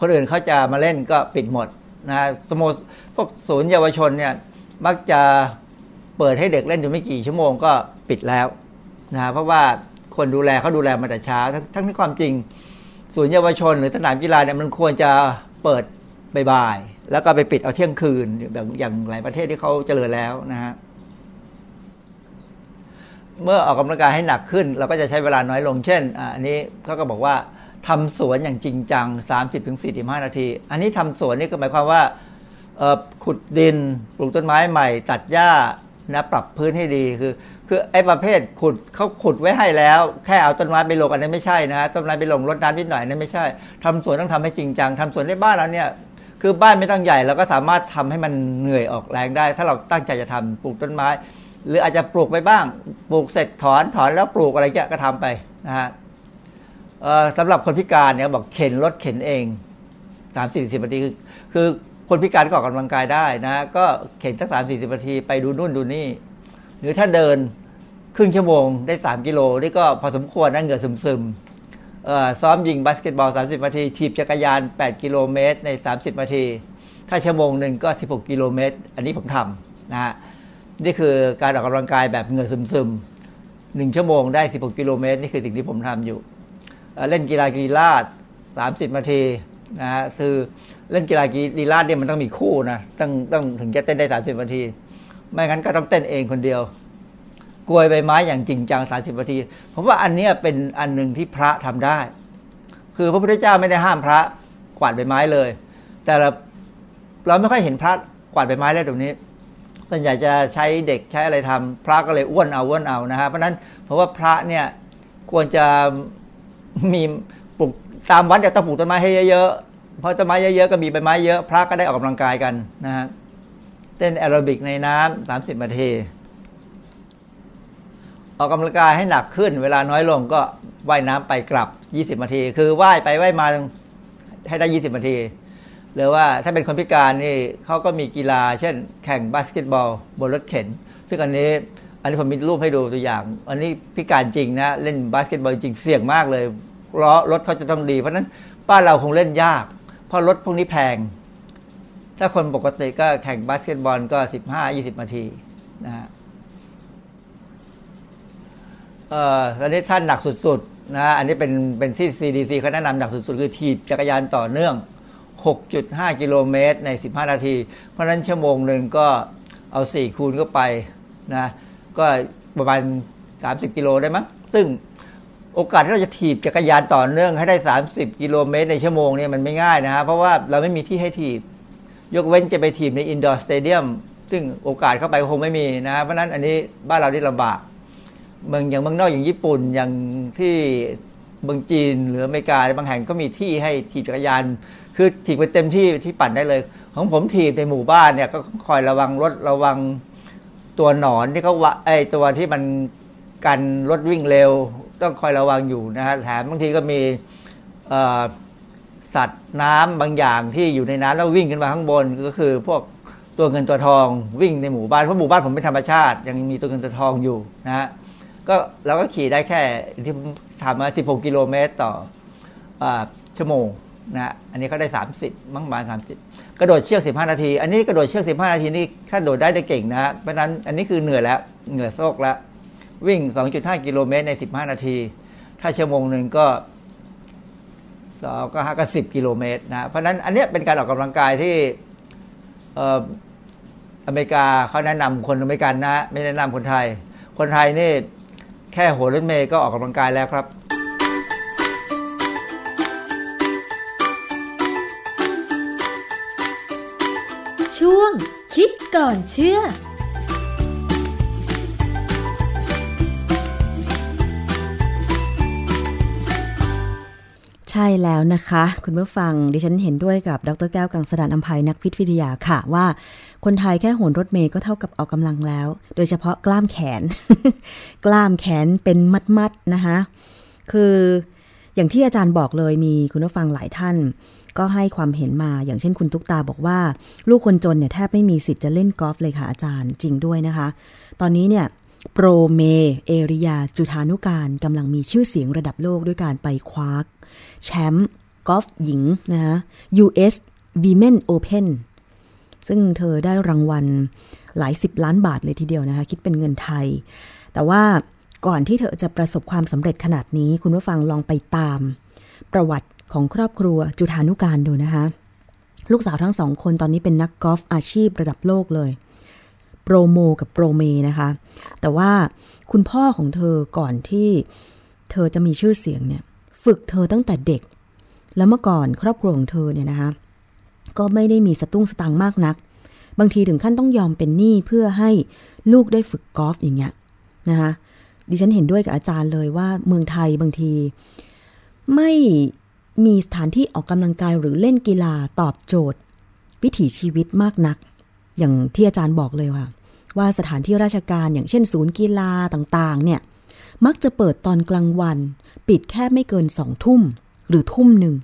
คนอื่นเขาจะมาเล่นก็ปิดหมดนะสโมสพวกศูนย์เยาวชนเนี่ยมักจะเปิดให้เด็กเล่นอยู่ไม่กี่ชั่วโมงก็ปิดแล้ว นะเพราะว่าคนดูแลเขาดูแลมาแต่เช้าทั้งทั้งที่ความจริงศูนย์เยาวชน หรือสนามกีฬาเนี่ยมันควรจะเปิดบ่ายๆแล้วก็ไปปิดเอาเที่ยงคืนอย่างอย่างหลายประเทศที่เขาเจริญแล้วนะฮะเมื่อออกกำลังกายให้หนักขึ้น เราก็จะใช้เวลาน้อยลง เช่นอันนี้เขาก็บอกว่าทำสวนอย่างจริงจัง 30-45 นาที อันนี้ทำสวนนี่ก็หมายความว่าขุดดินปลูกต้นไม้ใหม่ ตัดหญ้านะปรับพื้นให้ดีคือ คือไอ้ประเภทขุดเขาขุดไว้ให้แล้ว แค่เอาต้นไม้ไปลงอันนั้นไม่ใช่นะต้นไม้ไปลงรดน้ำนิดหน่อยนั้นไม่ใช่ทำสวนต้องทำให้จริงจังทำสวนในบ้านเราเนี่ยคือบ้านไม่ต้องใหญ่เราก็สามารถทำให้มันเหนื่อยออกแรงได้ ถ้าเราตั้งใจจะทำปลูกต้นไม้ หรืออาจจะปลูกไปบ้าง ปลูกเสร็จถอนถอนแล้วปลูกอะไรเงี้ยก็ทำไปนะฮะสำหรับคนพิการเนี่ยบอกเข็นรถเข็นเองสามสี่สิบนาทีคือคือคนพิการก็ออกกำลังกายได้นะ ก็เข็นสักสามสี่สิบนาทีไปดูนู่นดูนี่ หรือถ้าเดิน ครึ่งชั่วโมงได้สามกิโลนี่ก็พอสมควรนะเหงื่อซึมๆเอ่อซ้อมยิงบาสเกตบอล 30 นาทีถีบจักรยาน 8 กิโลเมตรใน 30 นาที ถ้าชั่วโมงหนึ่งก็ 16 กิโลเมตร อันนี้ผมทำนะฮะนี่คือการออกกำลังกายแบบเหงื่อซึมๆหนึ่งชั่วโมงได้ 16 กิโลเมตร นี่คือสิ่งที่ผมทำอยู่ เล่นกีฬากีฬาด30 นาทีนะฮะคือเล่นกีฬากีฬาดเนี่ยมันต้องมีคู่นะต้องต้องถึงจะเต้นได้ 30 นาที ไม่งั้นก็ต้องเต้นเองคนเดียว กลวยใบไม้อย่างจริงจัง30นาที ผมว่าอันนี้เป็นอันหนึ่งที่พระทำได้ คือพระพุทธเจ้าไม่ได้ห้ามพระกวาดใบไม้เลย แต่เราเราไม่ค่อยเห็นพระกวาดใบไม้แล้วตรงนี้ ส่วนใหญ่จะใช้เด็กใช้อะไรทำพระก็เลยอ้วนเอาอ้วนเอานะฮะเพราะฉะนั้นเพราะว่าพระเนี่ยควรจะมีปลูกตามวัดเดี๋ยต้องปลูกต้นไม้ให้เยอะๆเพราะต้นไม้เยอะๆก็มีใบไม้เยอะ พระก็ได้ออกกำลังกายกันนะฮะเต้นแอโรบิกในน้ำสามสิบนาที ออกกำลังกายให้หนักขึ้น เวลาน้อยลงก็ว่ายน้ำไปกลับ 20นาที คือว่ายไปว่ายมาให้ได้ 20นาที หรือว่าถ้าเป็นคนพิการนี่เขาก็มีกีฬา เช่น แข่งบาสเกตบอลบนรถเข็น ซึ่งอันนี้อันนี้ผมมีรูปให้ดูตัวอย่าง อันนี้พิการจริงนะ เล่นบาสเกตบอลจริงเสี่ยงมากเลยล้อรถเขาจะต้องดี เพราะนั้นบ้าเราคงเล่นยาก เพราะรถพวกนี้แพง ถ้าคนปกติก็แข่งบาสเกตบอลก็ 15-20นาทีนะฮะ เอ่อตอนนี้ท่านหนักสุดๆนะอันนี้เป็นเป็นที่ CDC เขาแนะนำหนักสุดๆ คือถีบจักรยานต่อเนื่อง 6.5 กิโลเมตรใน 15 นาที เพราะนั้นชั่วโมงหนึ่งก็เอา 4 คูณเข้าไปนะก็ประมาณ 30 กิโลได้มั้งซึ่งโอกาสที่เราจะถีบจักรยานต่อเนื่องให้ได้ 30 กิโลเมตรในชั่วโมงเนี่ยมันไม่ง่ายนะฮะเพราะว่าเราไม่มีที่ให้ถีบ ยกเว้นจะไปถีบใน indoor stadium ซึ่งโอกาสเข้าไปคงไม่มีนะ เพราะฉะนั้นอันนี้บ้านเราที่ลำบาก เมืองอย่างเมืองนอกอย่างญี่ปุ่นอย่างที่เมืองจีนหรืออเมริกาบางแห่งก็มีที่ให้ถีบจักรยาน คือถีบไปเต็มที่ที่ปั่นได้เลย ของผมถีบในหมู่บ้านเนี่ยก็คอยระวังรถระวังตัวหนอนที่เขาวะไอตัวที่มันกันรถวิ่งเร็ว ต้องคอยระวังอยู่นะฮะแถมบางทีก็มีสัตว์น้ำบางอย่างที่อยู่ในน้ำแล้ววิ่งขึ้นมาข้างบนก็คือพวกตัวเงินตัวทองวิ่งในหมู่บ้านเพราะหมู่บ้านผมเป็นธรรมชาติ ยังมีตัวเงินตัวทองอยู่นะฮะ ก็เราก็ขี่ได้แค่ที่ผมทำมา 16 กิโลเมตรต่ออชั่วโมงนะฮะอันนี้ก็ได้ 30 มั้งประมาณ30 กระโดดเชือก 15 นาที อันนี้กระโดดเชือก 15 นาทีนี่ถ้าโดดได้ได้เก่งนะฮะเพราะนั้นอันนี้คือเหนื่อยแล้วเหนื่อยโซกแล้ว วิ่ง 2.5 กิโลเมตรใน 15 นาที ถ้าชั่วโมงหนึ่งก็สองก็ห้าก็สิบกิโลเมตรนะเพราะนั้นอันนี้เป็นการออกกำลังกายที่เอออเมริกาเขาแนะนำคนอเมริกันนะ ไม่แนะนำคนไทย คนไทยนี่ แค่หัวรถเมย์ก็ออกกำลังกายแล้วครับ ช่วงคิดก่อนเชื่อ ช่แล้วนะคะ คุณผู้ฟังดิฉันเห็นด้วยกับดรแก้วกังสดานอัมภัยนักพิษวิทยาค่ะว่า คนไทยแค่โหนรถเมย์ก็เท่ากับออกกำลังแล้ว โดยเฉพาะกล้ามแขน กล้ามแขนเป็นมัดๆนะคะคืออย่างที่อาจารย์บอกเลยมีคุณผู้ฟังหลายท่าน ก็ให้ความเห็นมาอย่างเช่นคุณตุ๊กตาบอกว่า ลูกคนจนเนี่ยแทบไม่มีสิทธิ์จะเล่นกอล์ฟเลยค่ะอาจารย์จริงด้วยนะคะ ตอนนี้เนี่ยโปรเม เอริยาจุธานุการกำลังมีชื่อเสียงระดับโลกด้วยการไปคว้า แชมป์กอล์ฟหญิงนะคะ US Women Open ซึ่งเธอได้รางวัลหลายสิบล้านบาทเลยทีเดียวนะคะ คิดเป็นเงินไทย แต่ว่าก่อนที่เธอจะประสบความสำเร็จขนาดนี้ คุณผู้ฟังลองไปตาม ประวัติของครอบครัวจุธานุการดูนะคะ ลูกสาวทั้งสองคนตอนนี้เป็นนักกอล์ฟอาชีพระดับโลกเลย โปรโมกับโปรเมนะคะ แต่ว่าคุณพ่อของเธอก่อนที่เธอจะมีชื่อเสียงเนี่ย ฝึกเธอตั้งแต่เด็ก แล้วเมื่อก่อนครอบครัวของเธอเนี่ยนะคะ ก็ไม่ได้มีสตุ้งสตังมากนัก บางทีถึงขั้นต้องยอมเป็นหนี้เพื่อให้ลูกได้ฝึกกอล์ฟอย่างเงี้ยนะคะ ดิฉันเห็นด้วยกับอาจารย์เลยว่าเมืองไทยบางที ไม่มีสถานที่ออกกำลังกายหรือเล่นกีฬาตอบโจทย์ วิถีชีวิตมากนัก อย่างที่อาจารย์บอกเลยว่าว่าสถานที่ราชการอย่างเช่นศูนย์กีฬาต่างๆ เนี่ย มักจะเปิดตอนกลางวัน ปิดแค่ไม่เกินสองทุ่ม หรือทุ่มหนึ่ง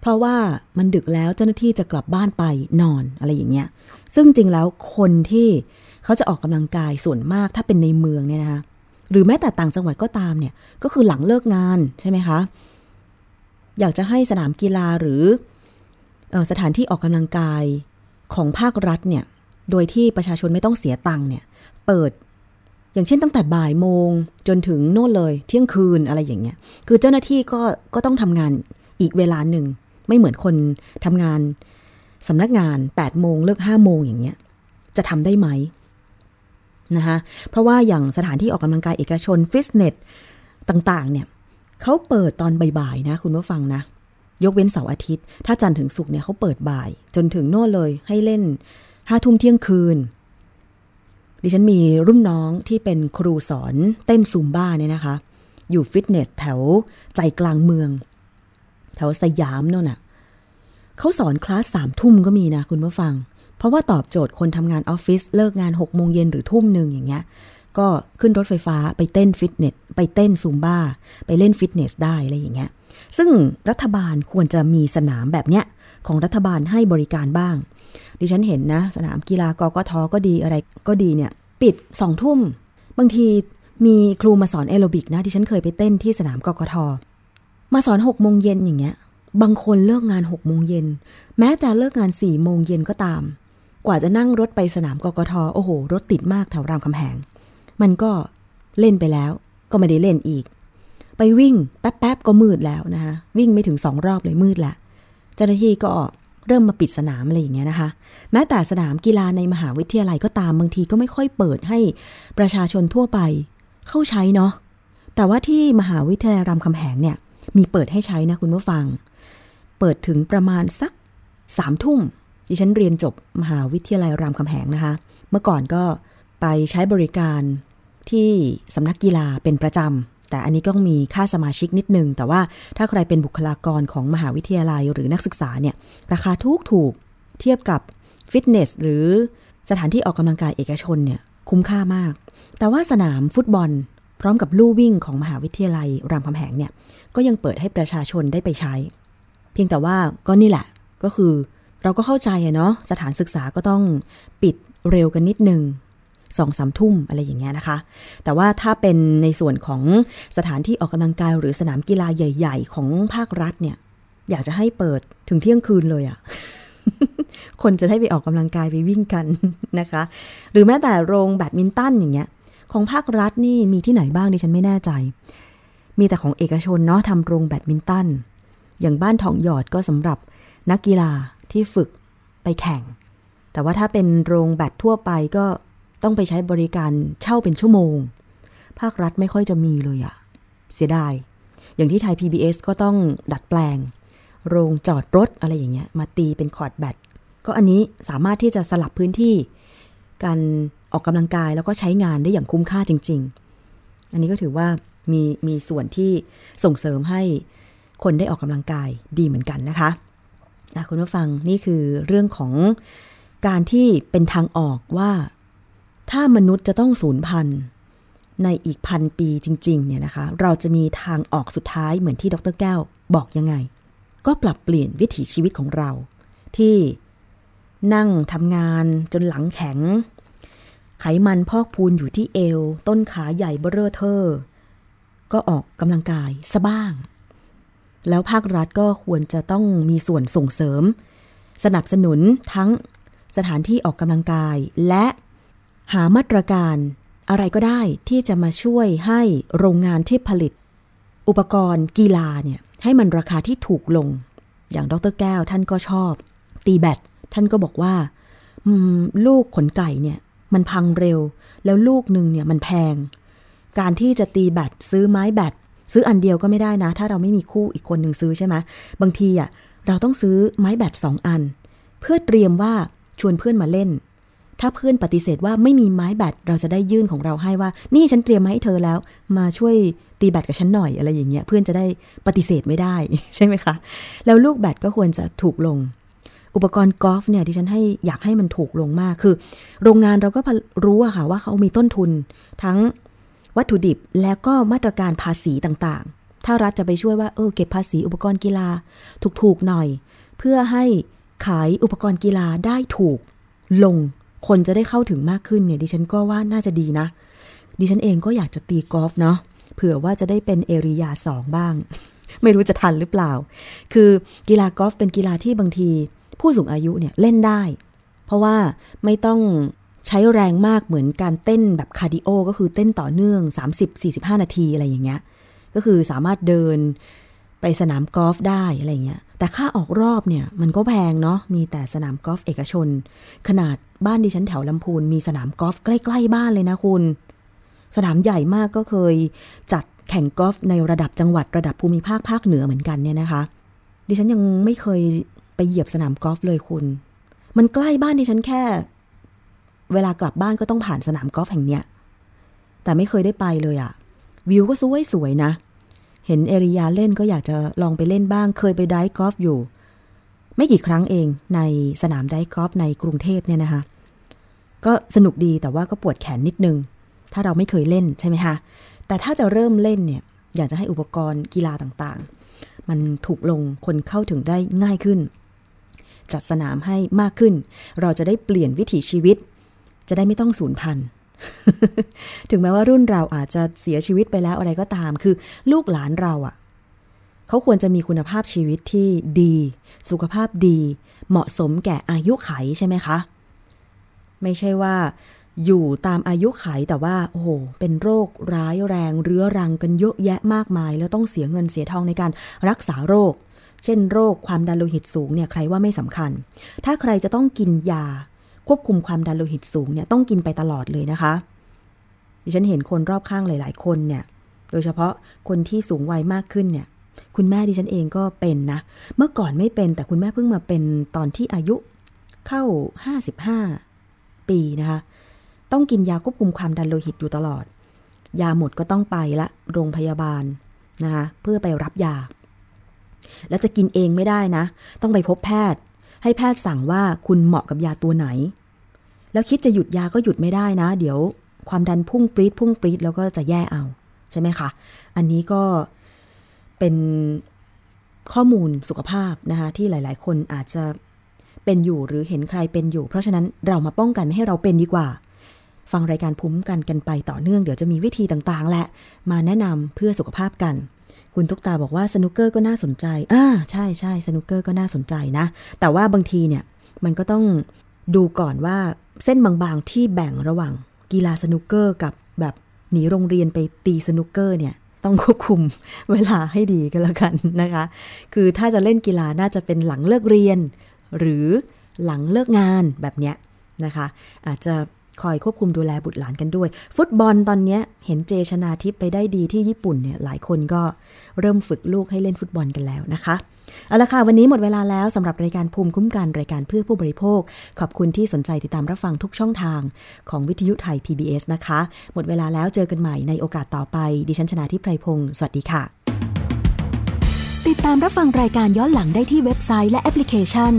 เพราะว่ามันดึกแล้วเจ้าหน้าที่จะกลับบ้านไปนอนอะไรอย่างเงี้ย ซึ่งจริงแล้วคนที่เขาจะออกกำลังกายส่วนมากถ้าเป็นในเมืองเนี่ยนะคะหรือแม้แต่ต่างจังหวัดก็ตามเนี่ย ก็คือหลังเลิกงานใช่ไหมคะ อยากจะให้สนามกีฬาหรือเออสถานที่ออกกำลังกายของภาครัฐเนี่ย โดยที่ประชาชนไม่ต้องเสียตังค์เนี่ย เปิด อย่างเช่นตั้งแต่บ่ายโมงจนถึงโน่นเลย เที่ยงคืนอะไรอย่างเงี้ย คือเจ้าหน้าที่ก็ก็ต้องทำงานอีกเวลาหนึ่ง ไม่เหมือนคนทำงานสำนักงาน8ปดโมงเลิกห้าโมงอย่างเงี้ย จะทำได้ไหมนะคะเพราะว่าอย่างสถานที่ออกกำลังกายเอกชนฟิตเนสต่างๆ เนี่ยเขาเปิดตอนบ่ายๆนะ คุณผู้ฟังนะ ยกเว้นเสาร์อาทิตย์ ถ้าจันทร์ถึงศุกร์เนี่ยเขาเปิดบ่าย จนถึงโน่นเลยให้เล่นห้าทุ่มเที่ยงคืน ดิฉันมีรุ่นน้องที่เป็นครูสอนเต้นซูมบ้าเนี่ยนะคะ อยู่ฟิตเนสแถวใจกลางเมือง แถวสยามโน่นน่ะเขาสอนคลาสสามทุ่มก็มีนะคุณผู้ฟัง เพราะว่าตอบโจทย์คนทำงานออฟฟิศเลิกงานหกโมงเย็นหรือทุ่มหนึ่งอย่างเงี้ย ก็ขึ้นรถไฟฟ้าไปเต้นฟิตเนสไปเต้น Zumba ไปเล่นฟิตเนสได้อะไรอย่างเงี้ย ซึ่งรัฐบาลควรจะมีสนามแบบเนี้ยของรัฐบาลให้บริการบ้าง ดิฉันเห็นนะ สนามกีฬากกทก็ดีอะไรก็ดีเนี่ย ปิดสองทุ่ม บางทีมีครูมาสอนแอโรบิกนะดิฉันเคยไปเต้นที่สนามกกทมาสอนหกโมงเย็นอย่างเงี้ย บางคนเลิกงานหกโมงเย็นแม้จะเลิกงานสี่โมงเย็นก็ตาม กว่าจะนั่งรถไปสนามกกทโอ้โห รถติดมากแถวรามคำแหง มันก็เล่นไปแล้ว ก็ไม่ได้เล่นอีก ไปวิ่งแป๊บๆก็มืดแล้วนะคะวิ่งไม่ถึงสองรอบเลยมืดละเจ้าหน้าที่ก็ เริ่มมาปิดสนามอะไรอย่างเงี้ยนะคะ แม้แต่สนามกีฬาในมหาวิทยาลัยก็ตามบางทีก็ไม่ค่อยเปิดให้ประชาชนทั่วไปเข้าใช้เนาะแต่ว่าที่มหาวิทยาลัยรามคำแหงเนี่ย มีเปิดให้ใช้นะคุณผู้ฟัง เปิดถึงประมาณสักสามทุ่มดิฉันเรียนจบมหาวิทยาลัยรามคำแหงนะคะ เมื่อก่อนก็ไปใช้บริการที่สำนักกีฬาเป็นประจำ แต่อันนี้ก็มีค่าสมาชิกนิดนึง แต่ว่าถ้าใครเป็นบุคลากรของมหาวิทยาลัยหรือนักศึกษาเนี่ย ราคาถูกถูกเทียบกับฟิตเนสหรือสถานที่ออกกำลังกายเอกชนเนี่ยคุ้มค่ามาก แต่ว่าสนามฟุตบอล พร้อมกับลู่วิ่งของมหาวิทยาลัยรามคำแหงเนี่ยก็ยังเปิดให้ประชาชนได้ไปใช้ เพียงแต่ว่าก็นี่แหละก็คือเราก็เข้าใจอะเนาะสถานศึกษาก็ต้องปิดเร็วกันนิดนึง สองสามทุ่มอะไรอย่างเงี้ยนะคะ แต่ว่าถ้าเป็นในส่วนของสถานที่ออกกำลังกายหรือสนามกีฬาใหญ่ ๆ ของภาครัฐเนี่ย อยากจะให้เปิดถึงเที่ยงคืนเลยอะคนจะได้ไปออกกำลังกายไปวิ่งกันนะคะ หรือแม้แต่โรงแบดมินตันอย่างเงี้ย ของภาครัฐนี่มีที่ไหนบ้างดิฉันไม่แน่ใจ มีแต่ของเอกชนเนาะทำโรงแบดมินตัน อย่างบ้านทองหยอดก็สำหรับนักกีฬาที่ฝึกไปแข่ง แต่ว่าถ้าเป็นโรงแบดทั่วไปก็ ต้องไปใช้บริการเช่าเป็นชั่วโมง ภาครัฐไม่ค่อยจะมีเลยอะเสียดาย อย่างที่ไทย PBS ก็ต้องดัดแปลง โรงจอดรถอะไรอย่างเงี้ย มาตีเป็นคอร์ดแบตก็อันนี้สามารถที่จะสลับพื้นที่ การออกกำลังกายแล้วก็ใช้งานได้อย่างคุ้มค่าจริง ๆ อันนี้ก็ถือว่ามีมีส่วนที่ส่งเสริมให้คนได้ออกกำลังกายดีเหมือนกันนะคะนะคุณผู้ฟังนี่คือเรื่องของการที่เป็นทางออกว่า ถ้ามนุษย์จะต้องสูญพันธุ์ในอีกพันปีจริง ๆ เนี่ยนะคะ เราจะมีทางออกสุดท้ายเหมือนที่ดรแก้วบอกยังไง ก็ปรับเปลี่ยนวิถีชีวิตของเรา ที่นั่งทำงานจนหลังแข็ง ไขมันพอกพูนอยู่ที่เอว ต้นขาใหญ่เบ้อเร่อเทอก็ออกกำลังกายซะบ้าง แล้วภาครัฐก็ควรจะต้องมีส่วนส่งเสริม สนับสนุนทั้งสถานที่ออกกำลังกายและ หามาตรการอะไรก็ได้ที่จะมาช่วยให้โรงงานที่ผลิต อุปกรณ์กีฬาเนี่ยให้มันราคาที่ถูกลง อย่างดรแก้วท่านก็ชอบ ตีแบตท่านก็บอกว่าลูกขนไก่เนี่ยมันพังเร็ว แล้วลูกหนึ่งเนี่ยมันแพง การที่จะตีแบตซื้อไม้แบตซื้ออันเดียวก็ไม่ได้นะ ถ้าเราไม่มีคู่อีกคนหนึ่งซื้อใช่ไหมบางทีอะเราต้องซื้อไม้แบตสองอัน เพื่อเตรียมว่าชวนเพื่อนมาเล่น ถ้าเพื่อนปฏิเสธว่าไม่มีไม้แบตเราจะได้ยื่นของเราให้ว่า นี่ฉันเตรียมมาให้เธอแล้ว มาช่วยตีแบตกับฉันหน่อยอะไรอย่างเงี้ยเพื่อนจะได้ปฏิเสธไม่ได้ ใช่ไหมคะ แล้วลูกแบตก็ควรจะถูกลง อุปกรณ์กอล์ฟเนี่ยที่ฉันให้อยากให้มันถูกลงมากคือ โรงงานเราก็รู้อะค่ะว่าเขามีต้นทุน ทั้งวัตถุดิบแล้วก็มาตรการภาษีต่างๆ ถ้ารัฐจะไปช่วยว่าเออเก็บภาษีอุปกรณ์กีฬาถูกๆหน่อย เพื่อให้ขายอุปกรณ์กีฬาได้ถูกลง คนจะได้เข้าถึงมากขึ้นเนี่ยดิฉันก็ว่าน่าจะดีนะ ดิฉันเองก็อยากจะตีกอล์ฟเนาะเผื่อว่าจะได้เป็นเอริยาสองบ้าง ไม่รู้จะทันหรือเปล่า คือกีฬากอล์ฟเป็นกีฬาที่บางที ผู้สูงอายุเนี่ยเล่นได้ เพราะว่าไม่ต้องใช้แรงมากเหมือนการเต้นแบบ cardio ก็คือเต้นต่อเนื่อง 30-45 นาทีอะไรอย่างเงี้ย ก็คือสามารถเดิน ไปสนามกอล์ฟได้อะไรเงี้ย แต่ค่าออกรอบเนี่ยมันก็แพงเนาะ มีแต่สนามกอล์ฟเอกชน ขนาดบ้านดิฉันแถวลำพูนมีสนามกอล์ฟใกล้ๆบ้านเลยนะคุณ สนามใหญ่มากก็เคยจัดแข่งกอล์ฟในระดับจังหวัดระดับภูมิภาคภาคเหนือเหมือนกันเนี่ยนะคะ ดิฉันยังไม่เคยไปเหยียบสนามกอล์ฟเลยคุณ มันใกล้บ้านดิฉันแค่ เวลากลับบ้านก็ต้องผ่านสนามกอล์ฟแห่งเนี้ย แต่ไม่เคยได้ไปเลยอะวิวก็สวยสวยนะ เห็นเอริยาเล่นก็อยากจะลองไปเล่นบ้าง เคยไปได้กอล์ฟอยู่ ไม่กี่ครั้งเองในสนามได้กอล์ฟในกรุงเทพเนี่ยนะคะ ก็สนุกดีแต่ว่าก็ปวดแขนนิดนึง ถ้าเราไม่เคยเล่นใช่ไหมคะ แต่ถ้าจะเริ่มเล่นเนี่ยอยากจะให้อุปกรณ์กีฬาต่างๆ มันถูกลงคนเข้าถึงได้ง่ายขึ้น จัดสนามให้มากขึ้น เราจะได้เปลี่ยนวิถีชีวิต จะได้ไม่ต้องสูญพันธุ์ ถึงแม้ว่ารุ่นเราอาจจะเสียชีวิตไปแล้วอะไรก็ตาม คือลูกหลานเราอะ่ะเขาควรจะมีคุณภาพชีวิตที่ดี สุขภาพดี เหมาะสมแก่อายุไขใช่ไหมคะ ไม่ใช่ว่า อยู่ตามอายุไขแต่ว่า โอ้โห เป็นโรคร้ายแรง เรื้อรังกันเยอะแยะมากมาย แล้วต้องเสียเงินเสียทองในการรักษาโรค เช่น โรคความดันโลหิตสูงเนี่ยใครว่าไม่สำคัญ ถ้าใครจะต้องกินยา ควบคุมความดันโลหิตสูงเนี่ยต้องกินไปตลอดเลยนะคะ ดิฉันเห็นคนรอบข้างหลาย ๆ คนเนี่ย โดยเฉพาะคนที่สูงวัยมากขึ้นเนี่ย คุณแม่ดิฉันเองก็เป็นนะ เมื่อก่อนไม่เป็นแต่คุณแม่เพิ่งมาเป็นตอนที่อายุเข้า 55 ปีนะคะ ต้องกินยาควบคุมความดันโลหิตอยู่ตลอด ยาหมดก็ต้องไปละโรงพยาบาลนะคะเพื่อไปรับยา แล้วจะกินเองไม่ได้นะ ต้องไปพบแพทย์ ให้แพทย์สั่งว่าคุณเหมาะกับยาตัวไหน แล้วคิดจะหยุดยาก็หยุดไม่ได้นะ เดี๋ยวความดันพุ่งปรี๊ดพุ่งปรี๊ดแล้วก็จะแย่เอา ใช่ไหมคะ อันนี้ก็เป็นข้อมูลสุขภาพนะคะที่หลาย ๆ คนอาจจะเป็นอยู่หรือเห็นใครเป็นอยู่ เพราะฉะนั้นเรามาป้องกันให้เราเป็นดีกว่า ฟังรายการภูมิกันกันไปต่อเนื่องเดี๋ยวจะมีวิธีต่าง ๆแหละมาแนะนำเพื่อสุขภาพกัน คุณทุกตาบอกว่าสนุกเกอร์ก็น่าสนใจอ่าใช่ใช่สนุกเกอร์ก็น่าสนใจนะ แต่ว่าบางทีเนี่ยมันก็ต้องดูก่อนว่าเส้นบางๆที่แบ่งระหว่างกีฬาสนุกเกอร์กับแบบหนีโรงเรียนไปตีสนุกเกอร์เนี่ยต้องควบคุมเวลาให้ดีกันแล้วกันนะคะ คือถ้าจะเล่นกีฬาน่าจะเป็นหลังเลิกเรียน หรือหลังเลิกงานแบบเนี้ยนะคะ อาจจะ คอยควบคุมดูแลบุตรหลานกันด้วย ฟุตบอลตอนนี้เห็นเจชนาทิพย์ไปได้ดีที่ญี่ปุ่นเนี่ยหลายคนก็เริ่มฝึกลูกให้เล่นฟุตบอลกันแล้วนะคะเอาละค่ะ วันนี้หมดเวลาแล้วสำหรับรายการภูมิคุ้มกันรายการเพื่อผู้บริโภค ขอบคุณที่สนใจติดตามรับฟังทุกช่องทางของวิทยุไทย PBS นะคะ หมดเวลาแล้วเจอกันใหม่ในโอกาสต่อไป ดิฉันชนะทิพไพรพงศ์สวัสดีค่ะ ติดตามรับฟังรายการย้อนหลังได้ที่เว็บไซต์และแอปพลิเคชัน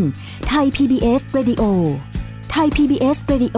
ไทย PBS Radio ไทย PBS Radio